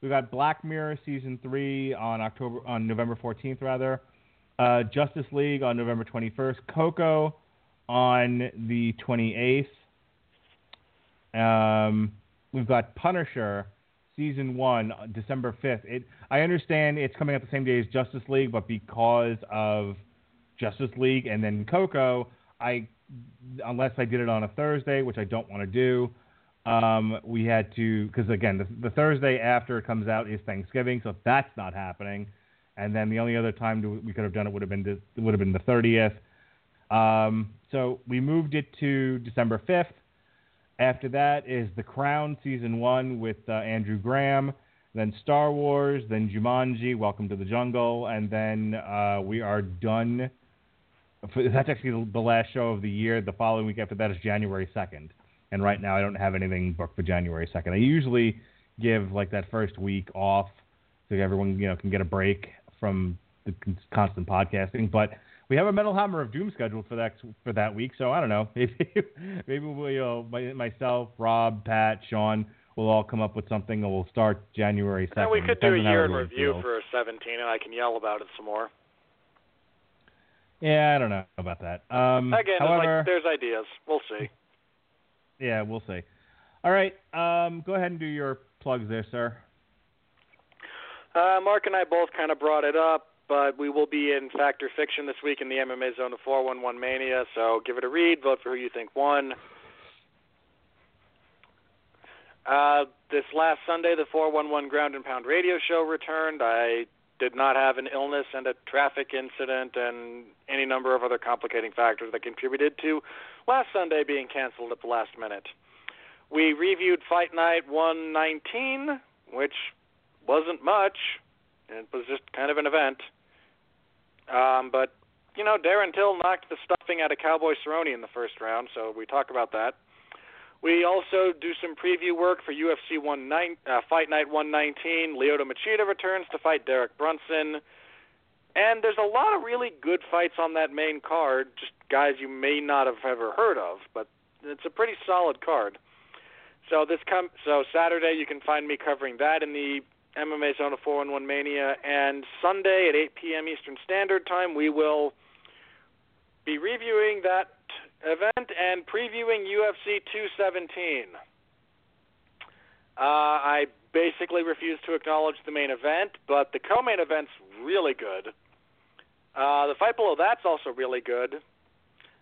We got Black Mirror season three on October on November fourteenth, rather. Uh, Justice League on November twenty first. Coco on the twenty eighth. Um, we've got Punisher season one uh, December fifth. It. I understand it's coming out the same day as Justice League, but because of Justice League and then Coco, I unless I did it on a Thursday, which I don't want to do. Um, we had to because again, the, the Thursday after it comes out is Thanksgiving, so that's not happening. And then the only other time we could have done it would have been would have been the 30th. Um, so we moved it to December 5th. After that is The Crown season one with uh, Andrew Graham, then Star Wars, then Jumanji, Welcome to the Jungle, and then uh, we are done. For, that's actually the last show of the year. The following week after that is January 2nd. And right now I don't have anything booked for January 2nd. I usually give like that first week off so everyone you know can get a break from the constant podcasting. But we have a Metal Hammer of Doom scheduled for that for that week. So I don't know. Maybe maybe we'll my, myself, Rob, Pat, Sean we'll all come up with something, and we'll start January 2nd. And we could do a Depends on how year in review feels. for 17, and I can yell about it some more. Yeah, I don't know about that. Um, Again, however, like there's ideas. We'll see. Yeah, we'll see. All right, um, go ahead and do your plugs there, sir. Uh, Mark and I both kind of brought it up, but we will be in Fact or Fiction this week in the MMA Zone of 411 Mania, so give it a read. Vote for who you think won. Uh, this last Sunday, the 411 Ground and Pound radio show returned. I did not have an illness and a traffic incident and any number of other complicating factors that contributed to last Sunday being canceled at the last minute. We reviewed Fight Night 119, which wasn't much. It was just kind of an event. Um, but, you know, Darren Till knocked the stuffing out of Cowboy Cerrone in the first round, so we talk about that. We also do some preview work for UFC 19, uh, Fight Night 119. Lyoto Machida returns to fight Derek Brunson. And there's a lot of really good fights on that main card, just guys you may not have ever heard of, but it's a pretty solid card. So this com- so Saturday you can find me covering that in the MMA Zone of 411 Mania, and Sunday at 8 p.m. Eastern Standard Time we will be reviewing that event and previewing UFC 217. Uh, I basically refuse to acknowledge the main event, but the co-main event's really good. Uh, the fight below that's also really good.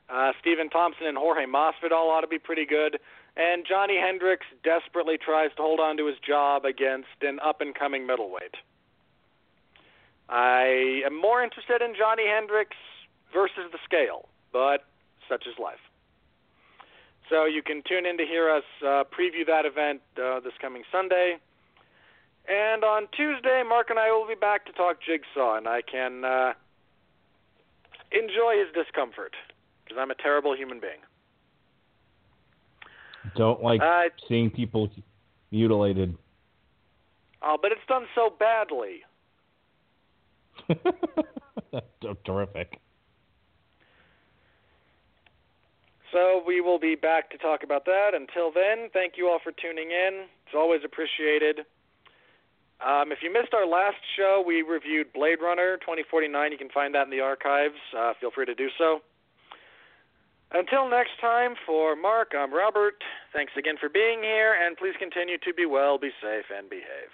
Uh, Stephen Thompson and Jorge Masvidal ought to be pretty good. And Johnny Hendricks desperately tries to hold on to his job against an up-and-coming middleweight. I am more interested in Johnny Hendricks versus the scale, but such is life. So you can tune in to hear us uh, preview that event uh, this coming Sunday. And on Tuesday, Mark and I will be back to talk Jigsaw, and I can uh, enjoy his discomfort because I'm a terrible human being. Don't like seeing people mutilated. oh, but it's done so badly. That's so terrific. So we will be back to talk about that. Until then, thank you all for tuning in. It's always appreciated. Um, if you missed our last show, we reviewed Blade Runner 2049. You can find that in the archives. Uh, feel free to do so. Until next time, for Mark, I'm Robert. Thanks again for being here, and please continue to be well, be safe, and behave.